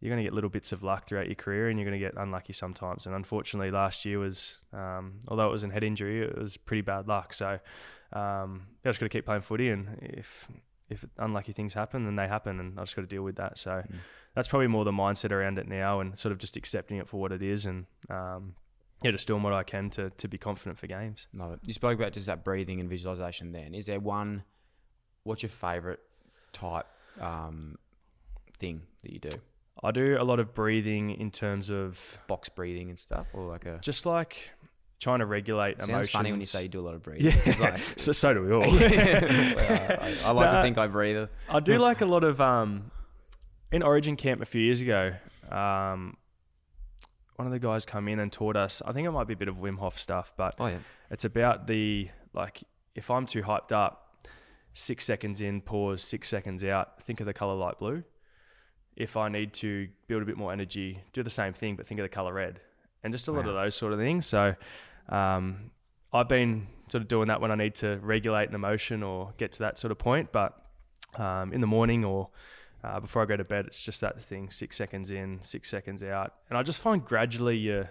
you're going to get little bits of luck throughout your career, and you're going to get unlucky sometimes. And unfortunately, last year was um, although it was a head injury, it was pretty bad luck. So um, yeah, I just got to keep playing footy, and if if unlucky things happen, then they happen, and I just got to deal with that. So Mm. That's probably more the mindset around it now, and sort of just accepting it for what it is, and um, yeah, just doing what I can to to be confident for games. Love it. You spoke about just that breathing and visualization. Then, is there one? What's your favorite type um, thing that you do? I do a lot of breathing in terms of Box breathing and stuff, or like a. just like trying to regulate Sounds emotions. funny when you say you do a lot of breathing. Yeah, like- so, so do we all. I, I like to think I breathe. I do like a lot of um, in Origin camp a few years ago. Um, one of the guys come in and taught us. I think it might be a bit of Wim Hof stuff, but Oh yeah, it's about the like if I'm too hyped up, six seconds in, pause, six seconds out. Think of the color light blue. If I need to build a bit more energy, do the same thing, but think of the color red, and just a lot of those sort of things. So, um, I've been sort of doing that when I need to regulate an emotion or get to that sort of point. But um, in the morning or uh, before I go to bed, it's just that thing: six seconds in, six seconds out, and I just find gradually you.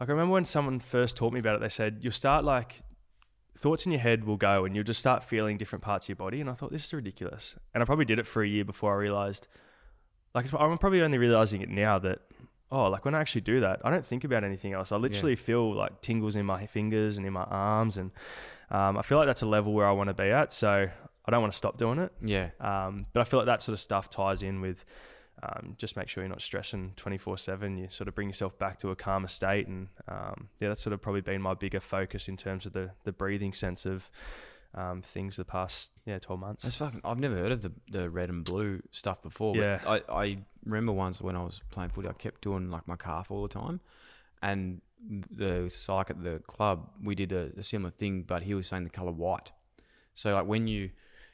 Like I remember when someone first taught me about it, they said you'll start like thoughts in your head will go and you'll just start feeling different parts of your body. And I thought this is ridiculous. And I probably did it for a year before I realized, like I'm probably only realizing it now that oh, like when I actually do that, I don't think about anything else. I literally feel like tingles in my fingers and in my arms, and um, I feel like that's a level where I want to be at. So I don't want to stop doing it. yeah. Um, but I feel like that sort of stuff ties in with um, just make sure you're not stressing 24 7. You sort of bring yourself back to a calmer state. And um, yeah, that's sort of probably been my bigger focus in terms of the, the breathing sense of um, things the past yeah 12 months. That's fucking. I've never heard of the, the red and blue stuff before. Yeah. I, I remember once when I was playing footy, I kept doing like my calf all the time, and the psych at the club we did a, a similar thing, but he was saying the color white. So like when you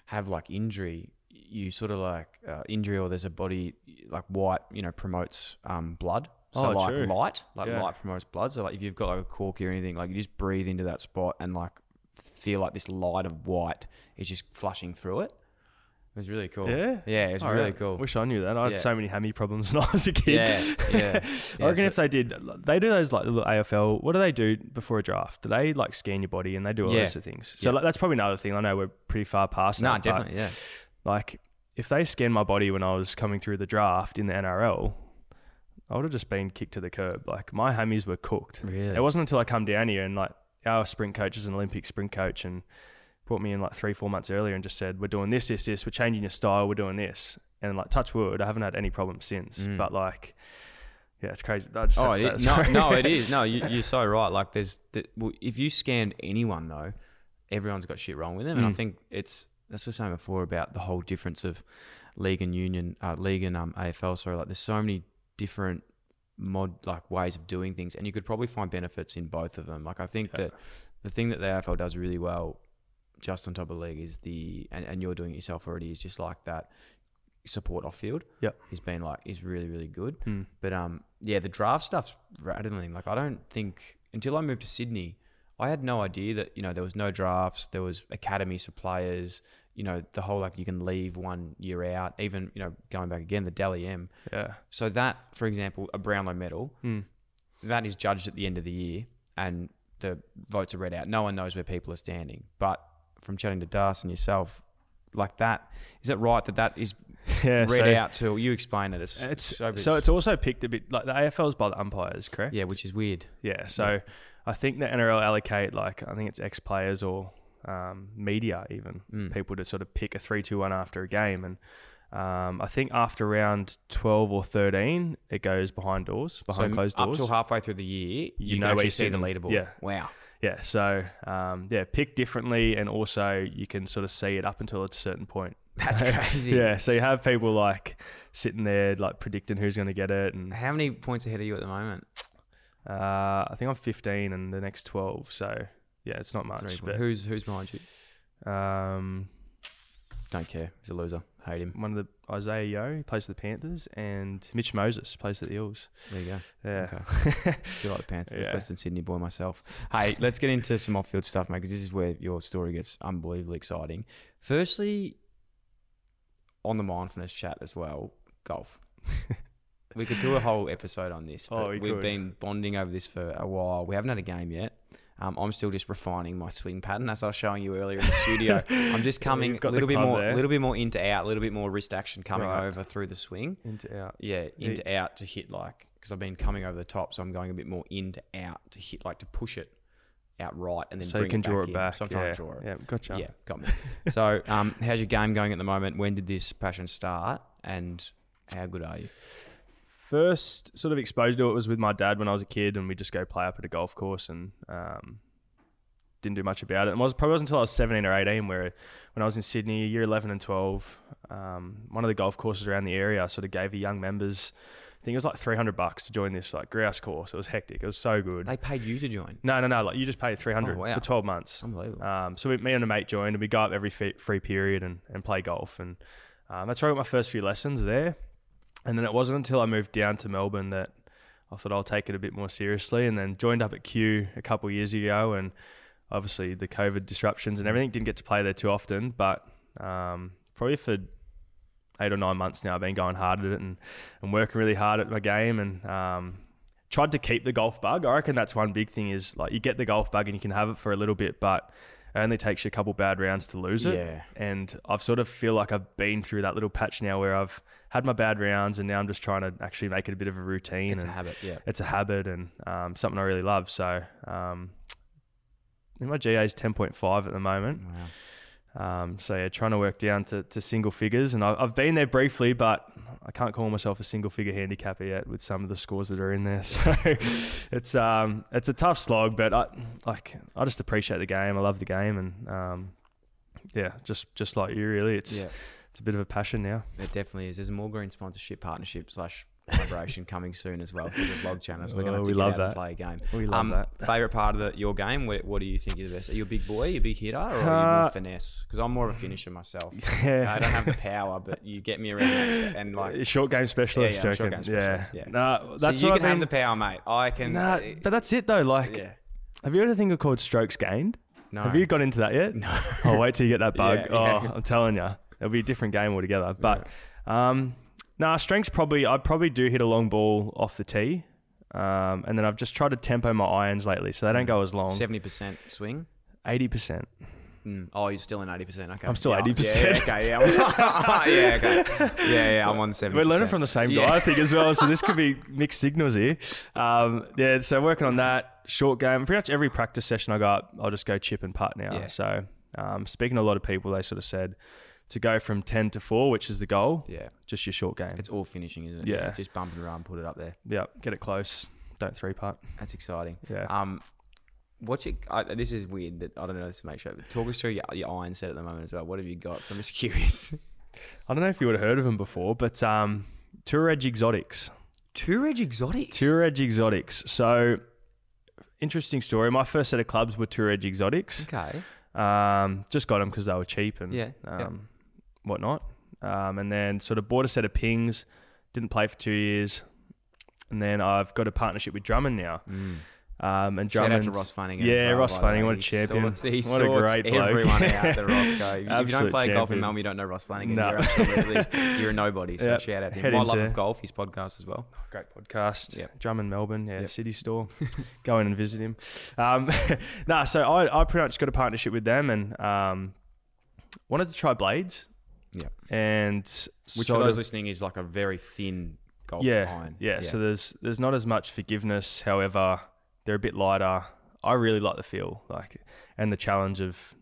have like injury, you sort of like uh, injury or there's a body like white, you know, promotes um, blood. So Oh, like true. light, like Yeah. light promotes blood. So like if you've got like a corky or anything, like you just breathe into that spot and like feel like this light of white is just flushing through it. It was really cool. Yeah? yeah, it's All really right. cool. Wish I knew that. I had Yeah. so many hammy problems when I was a kid. Yeah, yeah. I reckon so- if they did, they do those like little AFL. What do they do before a draft? Do they like scan your body and they do all Yeah. those of things? So Yeah. like, that's probably another thing. I know we're pretty far past. No, definitely, yeah. Like if they scanned my body when I was coming through the draft in the NRL, I would have just been kicked to the curb. Like my hammies were cooked. Really? It wasn't until I come down here and like our sprint coach is an Olympic sprint coach and brought me in like three, four months earlier and just said, We're doing this, this, this, we're changing your style, we're doing this. And like touch wood, I haven't had any problems since. Mm. But like yeah, it's crazy. Oh, it, no, no, it is. No, you, you're so right. Like, there's the, well, if you scanned anyone though, everyone's got shit wrong with them, and I Mm. think it's that's what I was saying before about the whole difference of league and union, uh, league and um, AFL. Sorry, like there's so many different mod like ways of doing things, and you could probably find benefits in both of them. Like, I think Yeah. that the thing that the AFL does really well, just on top of league, is the and, and you're doing it yourself already, is just like that support off field. Yep. He's been like is really really good. Mm. But um, yeah, the draft stuff's rattling. Like I don't think until I moved to Sydney, I had no idea that you know there was no drafts. There was academies for players. You know the whole like you can leave one year out. Even you know going back again the Dally M. Yeah. So that, for example, a Brownlow medal Mm. that is judged at the end of the year, and the votes are read out. No one knows where people are standing. But from chatting to Das and yourself, like that, is it right that that is Yeah, read so out to you explain it. It's, It's so, so, it's also picked a bit like the AFL's by the umpires, correct? yeah, which is weird. Yeah. So I think the NRL allocate like I think it's ex players or um, media even Mm. people to sort of pick a three two one after a game and. Um, I think after round twelve or thirteen, it goes behind doors, behind so closed up doors. till halfway through the year, you, You can know where actually you're see the leaderboard. Yeah. Wow. Yeah, so um, yeah, pick differently, and also you can sort of see it up until a certain point. That's crazy. yeah, so you have people like sitting there like predicting who's going to get it, and How many points ahead are you at the moment? uh, I think I'm 15 and the next 12, so yeah, it's not much. But. Who's who's behind you? um, Don't care. He's a loser. Hate him. one of the Isaah Yeo he plays for the Panthers, and Mitch Moses plays for the Eels. There you go. Yeah, Okay. Do you like the Panthers? Yeah. Western Sydney boy myself. Hey, let's get into some off-field stuff, mate, because this is where your story gets unbelievably exciting. Firstly, on the mindfulness chat as well, golf. we could do a whole episode on this, oh, but Oh, we have been bonding over this for a while. We haven't had a game yet. Um, I'm still just refining my swing pattern, as I was showing you earlier in the studio. I'm just coming a little bit more, a little bit more into out, a little bit more wrist action coming Right. over through the swing. into out. Yeah, into out to hit like because I've been coming over the top, so I'm going a bit more into out to hit like to push it out right and then So bring you can it draw it in. back. So I'm yeah. trying to draw it. Yeah, gotcha. Yeah, got me. so, um, how's your game going at the moment? When did this passion start, and how good are you? First sort of exposure to it was with my dad when I was a kid, and we just go play up at a golf course, and um, didn't do much about it. It was probably wasn't until I was seventeen or eighteen where, when I was in Sydney, year eleven and twelve, um, one of the golf courses around the area, I sort of gave the young members. I think it was like three hundred bucks to join this like grouse course. It was hectic. It was so good. They paid you to join. no, no, no. Like you just paid three hundred Oh, wow. for twelve months. Unbelievable. Um, so we, me and a mate joined, and we go up every free, free period and, and play golf, and um, that's where I got my first few lessons there. And then it wasn't until I moved down to Melbourne that I thought I'll take it a bit more seriously, and then joined up at Kew a couple of years ago, and obviously the COVID disruptions and everything didn't get to play there too often, but um, probably for eight or nine months now, I've been going hard at it and, and working really hard at my game and um, tried to keep the golf bug. I reckon that's one big thing is like you get the golf bug and you can have it for a little bit, but it only takes you a couple bad rounds to lose it. Yeah. And I've sort of feel like I've been through that little patch now where I've had my bad rounds and now I'm just trying to actually make it a bit of a routine. It's a habit. Yeah. It's a habit and um, something I really love. So um, I think my GA is 10.5 at the moment. Wow. Um, so yeah, trying to work down to, to single figures, and I, I've been there briefly, but I can't call myself a single figure handicapper yet with some of the scores that are in there. So it's um it's a tough slog, but I like I just appreciate the game. I love the game, and um yeah, just just like you, really, it's Yeah. It's a bit of a passion now. It definitely is. There's a more green sponsorship partnership slash collaboration coming soon as well for the vlog channels. We're going to Oh, have to we get love that. play a game. We love um, that. Favorite part of the, your game? What, what do you think is the best? Are you a big boy, you a big hitter, or are you more Uh, finesse? Because I'm more of a finisher myself. Yeah. I don't have the power, but you get me around and like. short game specialist. Yeah, yeah, short game specialist, yeah. Nah, that's so you can I have the power, mate. I can. Nah, uh, but that's it though. Like, yeah. have you heard a thing called strokes gained? No. Have you got into that yet? No. I'll wait till you get that bug. Yeah, oh, yeah. I'm telling you, it'll be a different game altogether. But um, nah, strengths probably. I probably do hit a long ball off the tee, um, and then I've just tried to tempo my irons lately, so they don't go as long. Seventy percent swing. Eighty percent. Mm. Oh, you're still in eighty percent. Okay. I'm still Yeah, 80%. Yeah, okay. Yeah. Yeah. Okay. Yeah. Yeah. I'm on seventy. We're learning from the same guy, Yeah. I think, as well. So this could be mixed signals here. Um, yeah, so working on that short game. Pretty much every practice session I got, I'll just go chip and putt now. Yeah. So um, speaking to a lot of people, they sort of said to go from ten to four, which is the goal. Yeah. Just your short game. It's all finishing, isn't it? Yeah. Just bump and run, put it up there. yeah, get it close. Don't three putt. That's exciting. Yeah. Um, what's your? I, this is weird. That I don't know. This to make sure. But talk us through your, your iron set at the moment as well. What have you got? 'Cause I'm just curious. I don't know if you would have heard of them before, but um, Tour Edge Exotics. Tour Edge Exotics. Tour Edge Exotics. So interesting story. My first set of clubs were Tour Edge Exotics. Okay. Um, just got them because they were cheap and Yeah, um, yeah. Whatnot. Um, and then sort of bought a set of pings. Didn't play for two years. And then I've got a partnership with Drummond now. Mm. Um, and Shout out Drummond. to Ross Flanagan. Yeah, well, Ross by the Flanagan, way. what a champion. Sorts, he What a great bloke. everyone out. The Roscoe. If you don't play golf in. Melbourne, you don't know Ross Flanagan. No. You're absolutely you're a nobody. So Yep. shout out to Head him. My love of golf. His podcast as well. Great podcast. Yep. Drummond, Melbourne. Yeah, Yep. City Store. Go in and visit him. Um, nah, so I, I pretty much got a partnership with them and um, wanted to try blades. Yeah. and Which for those of- listening is like a very thin golf yeah, iron. Yeah, so there's there's not as much forgiveness. However, they're a bit lighter. I really like the feel, like, and the challenge of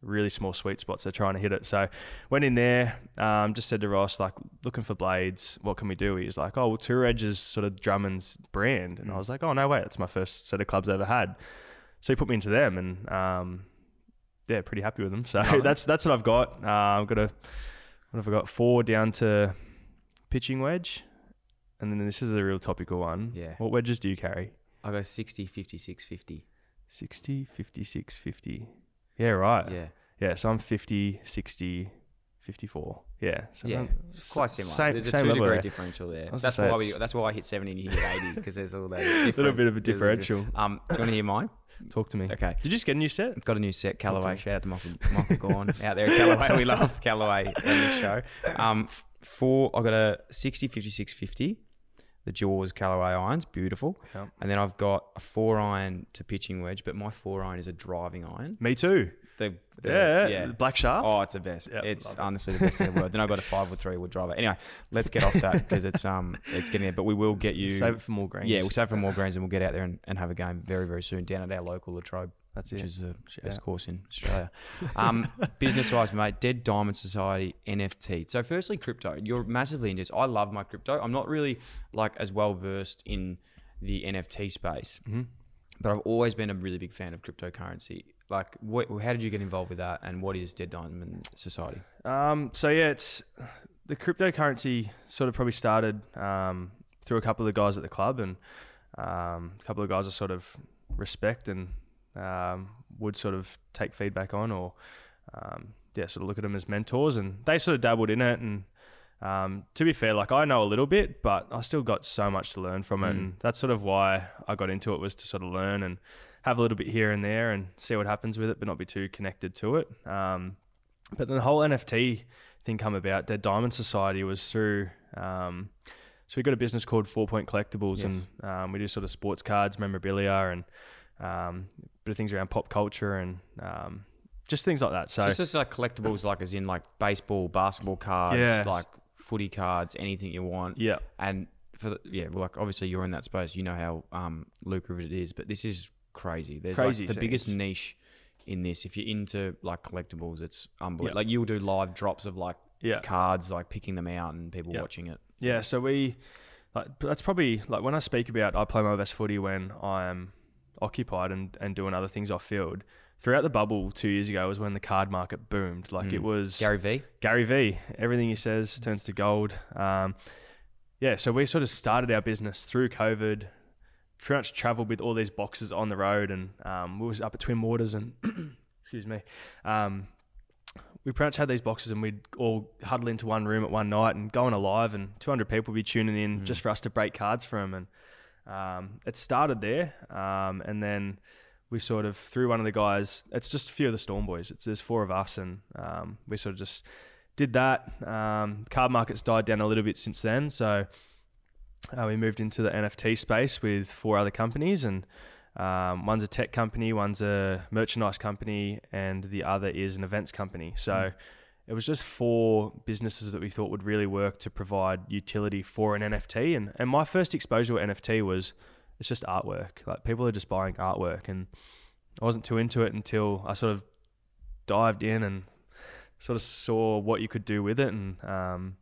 really small sweet spots they're trying to hit it. So went in there, um, just said to Ross, like, looking for blades. What can we do? He's like, oh, well, Tour Edge is sort of Drummond's brand, and I was like, oh no way, that's my first set of clubs I ever had. So he put me into them, and um, yeah, pretty happy with them. So Nice. that's that's what I've got. Uh, I've got a what have I got? Four down to pitching wedge. And then this is a real topical one. Yeah. What wedges do you carry? I go 60, 56, 50. 60, 56, 50. Yeah, right. Yeah. Yeah, so I'm 50, 60, 54. Yeah. So yeah, it's quite similar. Same, there's a two degree there. differential there. That's why we. That's why I hit seventy and you hit eighty because there's all that. Little bit of a differential. Um, do you want to hear mine? Talk to me. Okay. Did you just get a new set? Got a new set, Callaway. Shout out to Michael, Michael Gorn out there at Callaway. We love Callaway on this show. Um, four, I got a 60, 56, 50. The Jaws Callaway irons, beautiful. Yeah. And then I've got a four iron to pitching wedge, but my four iron is a driving iron. Me too. The, the Yeah, Black Shaft. Oh, it's the best. Yep, it's love it. honestly the best in the world. Then I've got a five wood three wood driver. Anyway, let's get off that because it's um it's getting there. But we will get you Save it for more greens. Yeah, we'll save it for more greens and we'll get out there and, and have a game very very soon down at our local Latrobe. That's which it. is the Shout best out. course in Australia. Um, business wise, mate, Dead Diamond Society NFT. So, firstly, crypto. You're massively into this. I love my crypto. I'm not really like as well versed in the NFT space, Mm-hmm. but I've always been a really big fan of cryptocurrency. Like, what, how did you get involved with that, and what is Dead Diamond Society? Um, so yeah, it's the cryptocurrency sort of probably started um, through a couple of the guys at the club and um, a couple of guys I sort of respect and um, would sort of take feedback on or um, yeah, sort of look at them as mentors and they sort of dabbled in it and um, to be fair, like I know a little bit, but I still got so much to learn from it, Mm. and that's sort of why I got into it was to sort of learn and have a little bit here and there and see what happens with it, but not be too connected to it. Um, but then the whole NFT thing come about. Dead Diamond Society was through. Um, so we got a business called Four Point Collectibles, Yes. and um, we do sort of sports cards, memorabilia, and um, bit of things around pop culture and um, just things like that. So So, it's just like collectibles, like as in like baseball, basketball cards, Yeah. like footy cards, anything you want. yeah, And for the, yeah, well, like obviously you're in that space, you know how um, lucrative it is. But this is crazy. There's Crazy like the biggest niche in this. If you're into like collectibles, it's unbelievable. Yeah. Like you'll do live drops of like yeah. cards, like picking them out and people Yeah. watching it. Yeah, so we like that's probably like when I speak about I play my best footy when I'm occupied and, and doing other things off field. Throughout the bubble two years ago was when the card market boomed. Like it Mm. was Gary V. Gary V. Everything he says turns to gold. Um, yeah, so we sort of started our business through COVID. Pretty much travelled with all these boxes on the road, and um, we was up at Twin Waters, and excuse me, um, we pretty much had these boxes, and we'd all huddle into one room at one night and go on a live, and 200 people would be tuning in just for us to break cards for them, and um, it started there, um, and then we sort of through one of the guys. It's just a few of the Storm boys. It's there's four of us, and um, we sort of just did that. Um, card market's died down a little bit since then, so uh, we moved into the NFT space with four other companies, and um, one's a tech company, one's a merchandise company, and the other is an events company. So. It was just four businesses that we thought would really work to provide utility for an NFT. And, and my first exposure to NFT was it's just artwork. Like people are just buying artwork. And I wasn't too into it until I sort of dived in and sort of saw what you could do with it. And um,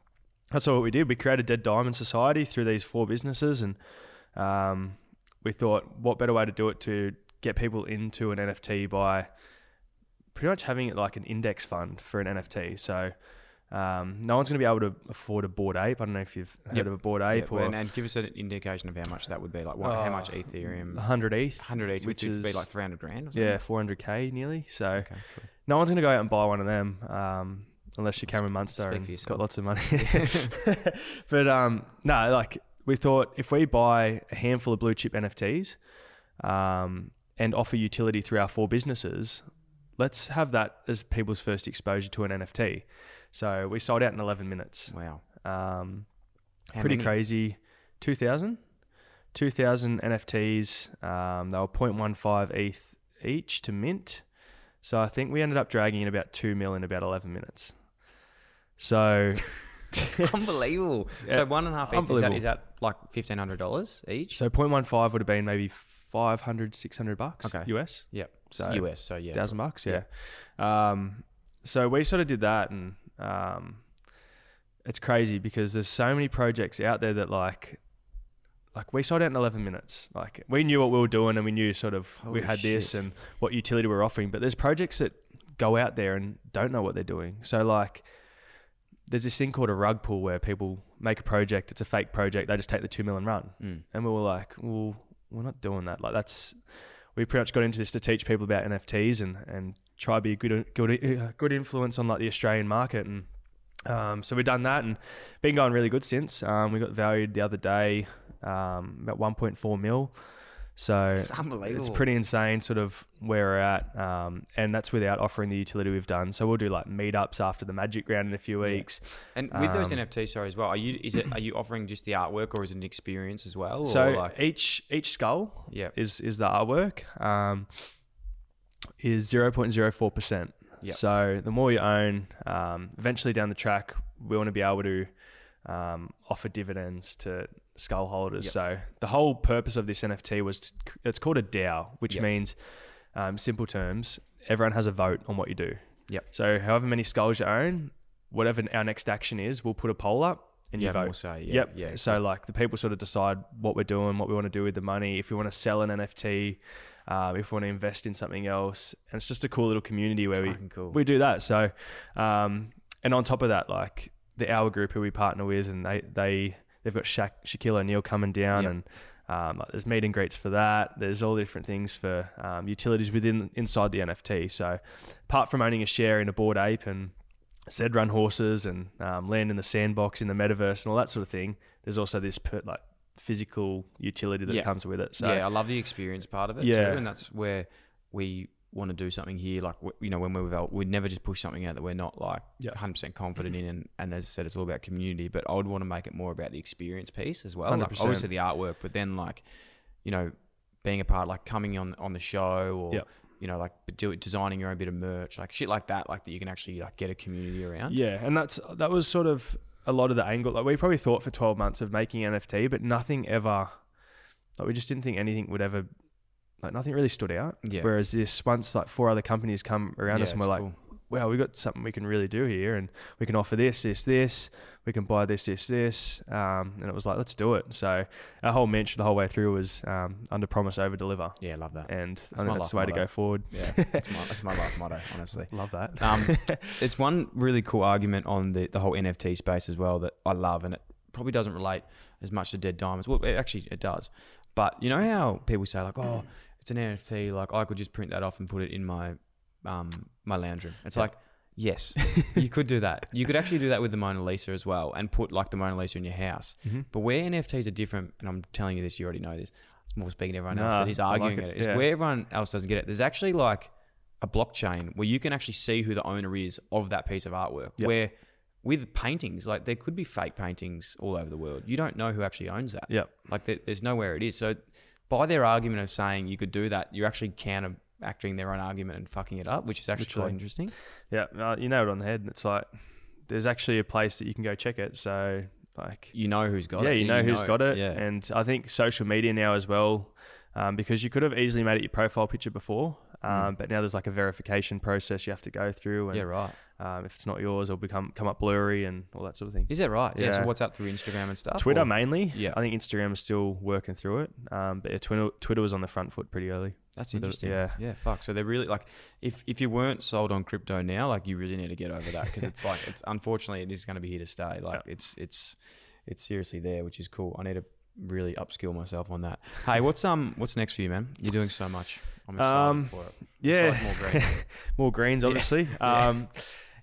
that's all what we did. We created Dead Diamond Society through these four businesses. And um, we thought, what better way to do it to get people into an NFT by pretty much having it like an index fund for an NFT. So um, no one's going to be able to afford a Bored Ape. I don't know if you've heard Yep. of a Bored Ape Yeah, or and, and give us an indication of how much that would be. Like what, how much Ethereum? 100 ETH, 100 each, which, which would be like 300 grand or something. yeah, 400k nearly. So Okay, cool. no one's going to go out and buy one of them um, unless you're Cameron Munster and got lots of money. but um, no, like we thought if we buy a handful of blue chip NFTs um, and offer utility through our four businesses, let's have that as people's first exposure to an NFT. So we sold out in 11 minutes. Wow. Um, pretty many? crazy. 2,000? 2,000 NFTs. Um, they were 0.15 ETH each to mint. So I think we ended up dragging in about 2 mil in about 11 minutes. So Unbelievable. Yeah, So one and a half ETH, is that, that like fifteen hundred dollars each? so 0.15 would have been maybe 500, 600 bucks Okay. US. Yep. So US. So yeah. thousand bucks. Yeah. Um, so we sort of did that, and um, it's crazy because there's so many projects out there that like, like we sold out in 11 minutes. Like we knew what we were doing, and we knew sort of we Holy had this and what utility we're offering. But there's projects that go out there and don't know what they're doing. So like. There's this thing called a rug pull where people make a project. It's a fake project. They just take the two mil and run. Mm. And we were like, well, we're not doing that. Like that's we pretty much got into this to teach people about NFTs and and try to be a good good uh, good influence on like the Australian market and um, so we've done that and been going really good since. Um, we got valued the other day um, about 1.4 mil. So It's unbelievable. it's pretty insane, sort of where we're at, um, and that's without offering the utility we've done. So we'll do like meetups after the Magic Round in a few weeks. And with those Um, NFTs, sorry, as well, are you is it are you offering just the artwork or is it an experience as well? So or like, each each skull Yeah. is is the artwork um, is zero point zero four percent. Yep. So the more you own, um, eventually down the track, we want to be able to um, offer dividends to skull holders. Yep. So the whole purpose of this NFT was to, it's called a DAO, which Yep. means um, simple terms, everyone has a vote on what you do. Yep. So however many skulls you own, whatever our next action is, we'll put a poll up and You more vote. say, yeah, yep. yeah, So like the people sort of decide what we're doing, what we want to do with the money. If we want to sell an NFT, um, if we want to invest in something else, and it's just a cool little community where It's we cool. we do that. So, um, and on top of that, like the Hour Group who we partner with, and they they they've got Sha- Shaquille O'Neal coming down, Yep. and um, there's meet and greets for that. There's all different things for um, utilities within inside the NFT. So, apart from owning a share in a Bored Ape and ZED RUN horses and um, land in the sandbox in the metaverse and all that sort of thing, there's also this per, like physical utility that Yeah. comes with it. So yeah, I love the experience part of it Yeah. too, and that's where we want to do something here. Like you know, when we're out, we'd never just push something out that we're not like Yeah. 100 percent confident mm-hmm. in. And, and as I said, it's all about community. But I would want to make it more about the experience piece as well. Like 100%. obviously the artwork, but then like you know, being a part, like coming on on the show or. Yeah. You know, like do, designing your own bit of merch, like shit like that, like that you can actually like get a community around. Yeah, and that's that was sort of a lot of the angle. Like we probably thought for twelve months of making NFT, but nothing ever. Like we just didn't think anything would ever. Like nothing really stood out. Yeah. Whereas this, once like four other companies come around Yeah, us and we're like, cool. wow, we got something we can really do here, and we can offer this, this, this. We can buy this, this, this. Um, and it was like, let's do it. So our whole mention the whole way through was um, under promise, over deliver. Yeah, I love that. And That's I think my that's the way to go forward. Yeah, that's my that's my life motto, honestly. Love that. Um, it's one really cool argument on the, the whole NFT space as well that I love, and it probably doesn't relate as much to Dead Diamonds. Well, it actually it does, but you know how people say like, "Oh, it's an NFT. Like I could just print that off and put it in my um my lounge room." It's like, yes, you could do that. You could actually do that with the Mona Lisa as well, and put like the Mona Lisa in your house. Mm-hmm. But where NFTs are different, and I'm telling you this, you already know this. It's more speaking to everyone else Nah, that is arguing like it, it. Is yeah. where everyone else doesn't get it. There's actually like a blockchain where you can actually see who the owner is of that piece of artwork. Yep. Where with paintings, like there could be fake paintings all over the world. You don't know who actually owns that. Yep. Like there, there's nowhere it is. So by their argument of saying you could do that, you're actually counteracting their own argument and fucking it up, which is actually quite interesting. Yeah, no, you know it on the head. It's like there's actually a place that you can go check it. So like You know who's got it. yeah, it. you know who's got it. Yeah. And I think social media now as well, um, because you could have easily made it your profile picture before, um, but now there's like a verification process you have to go through. And, Mm. yeah, right. Um, if it's not yours, it'll become come up blurry and all that sort of thing. Is that right? Yeah. So what's up through Instagram and stuff? Twitter or- mainly. Yeah. I think Instagram is still working through it. Um, but yeah, Twitter, Twitter was on the front foot pretty early. That's interesting. yeah. yeah, fuck. So they're really like, if if you weren't sold on crypto now, like you really need to get over that because it's like it's unfortunately it is going to be here to stay. Like it's it's it's seriously there, which is cool. I need to really upskill myself on that. Hey, what's um what's next for you, man? You're doing so much. I'm excited Um, for it. Yeah, Besides more green. more greens, obviously. Yeah. Um,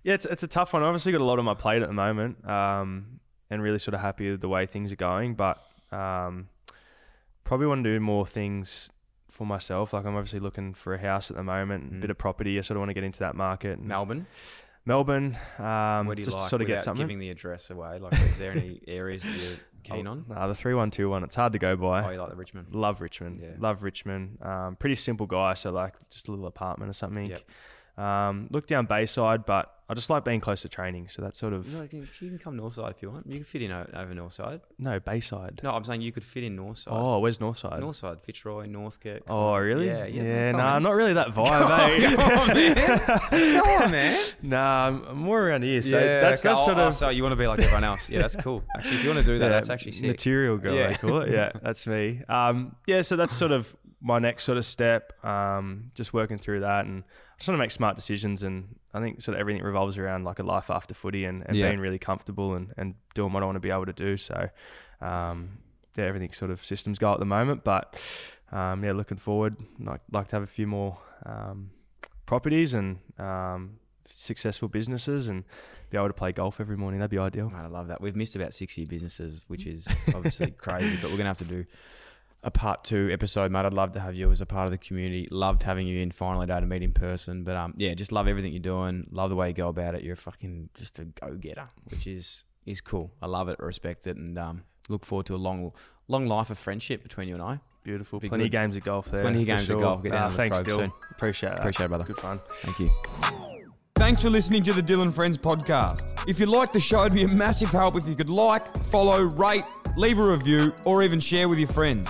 yeah, it's it's a tough one. I've obviously, got a lot on my plate at the moment, um, and really sort of happy with the way things are going. But um, probably want to do more things for myself. Like I'm obviously looking for a house at the moment, a Mm. bit of property. I sort of want to get into that market. Melbourne. Melbourne, um, Where do you just like? sort of get something. Giving the address away. Like, is there any areas that you're keen on? Nah, the three one two one. It's hard to go by. Oh, you like the Richmond? Love Richmond. Yeah. Love Richmond. Um, pretty simple guy. So like just a little apartment or something. Yep. Um, look down Bayside, but I just like being close to training. So that's sort of You, you can- come north side if you want. You can fit in over north side. no Bayside. No, I'm saying you could fit in north side. Oh, where's Northside? north side, Fitzroy, Northcote. Oh, really? Yeah, yeah. yeah. come nah, not really that vibe, eh? Come on, man. Come on, man. nah, I'm I'm more around here. So yeah, that's okay. that's Oh, sort oh, of so you want to be like everyone else? Yeah, that's cool. Actually, if you want to do that, Yeah, that's actually sick. Material girl, Yeah. they call it. Yeah, that's me. Um, yeah, so that's sort of my next sort of step. Um, just working through that, and I just want to make smart decisions. And I think sort of everything revolves around like a life after footy and, and Yeah. being really comfortable and, and doing what I want to be able to do. So, um, yeah, everything sort of systems go at the moment, but um, yeah, looking forward. Like like to have a few more um, properties and um, successful businesses and be able to play golf every morning. That'd be ideal. I love that. We've missed about six year businesses, which is obviously crazy, but we're going to have to do a part two episode, mate. I'd love to have you as a part of the community. Loved having you in finally day to meet in person. But um, yeah, just love everything you're doing. Love the way you go about it. You're a fucking just a go getter, which is is cool. I love it, respect it, and um, look forward to a long long life of friendship between you and I. Beautiful. Be Plenty good. of games of golf there. Plenty of for games of golf. Get down Nah, on thanks, Trove Dyl. soon. Appreciate that. Appreciate it, brother. Good fun. Thank you. Thanks for listening to the Dyl & Friends podcast. If you like the show, it'd be a massive help if you could like, follow, rate, leave a review, or even share with your friends.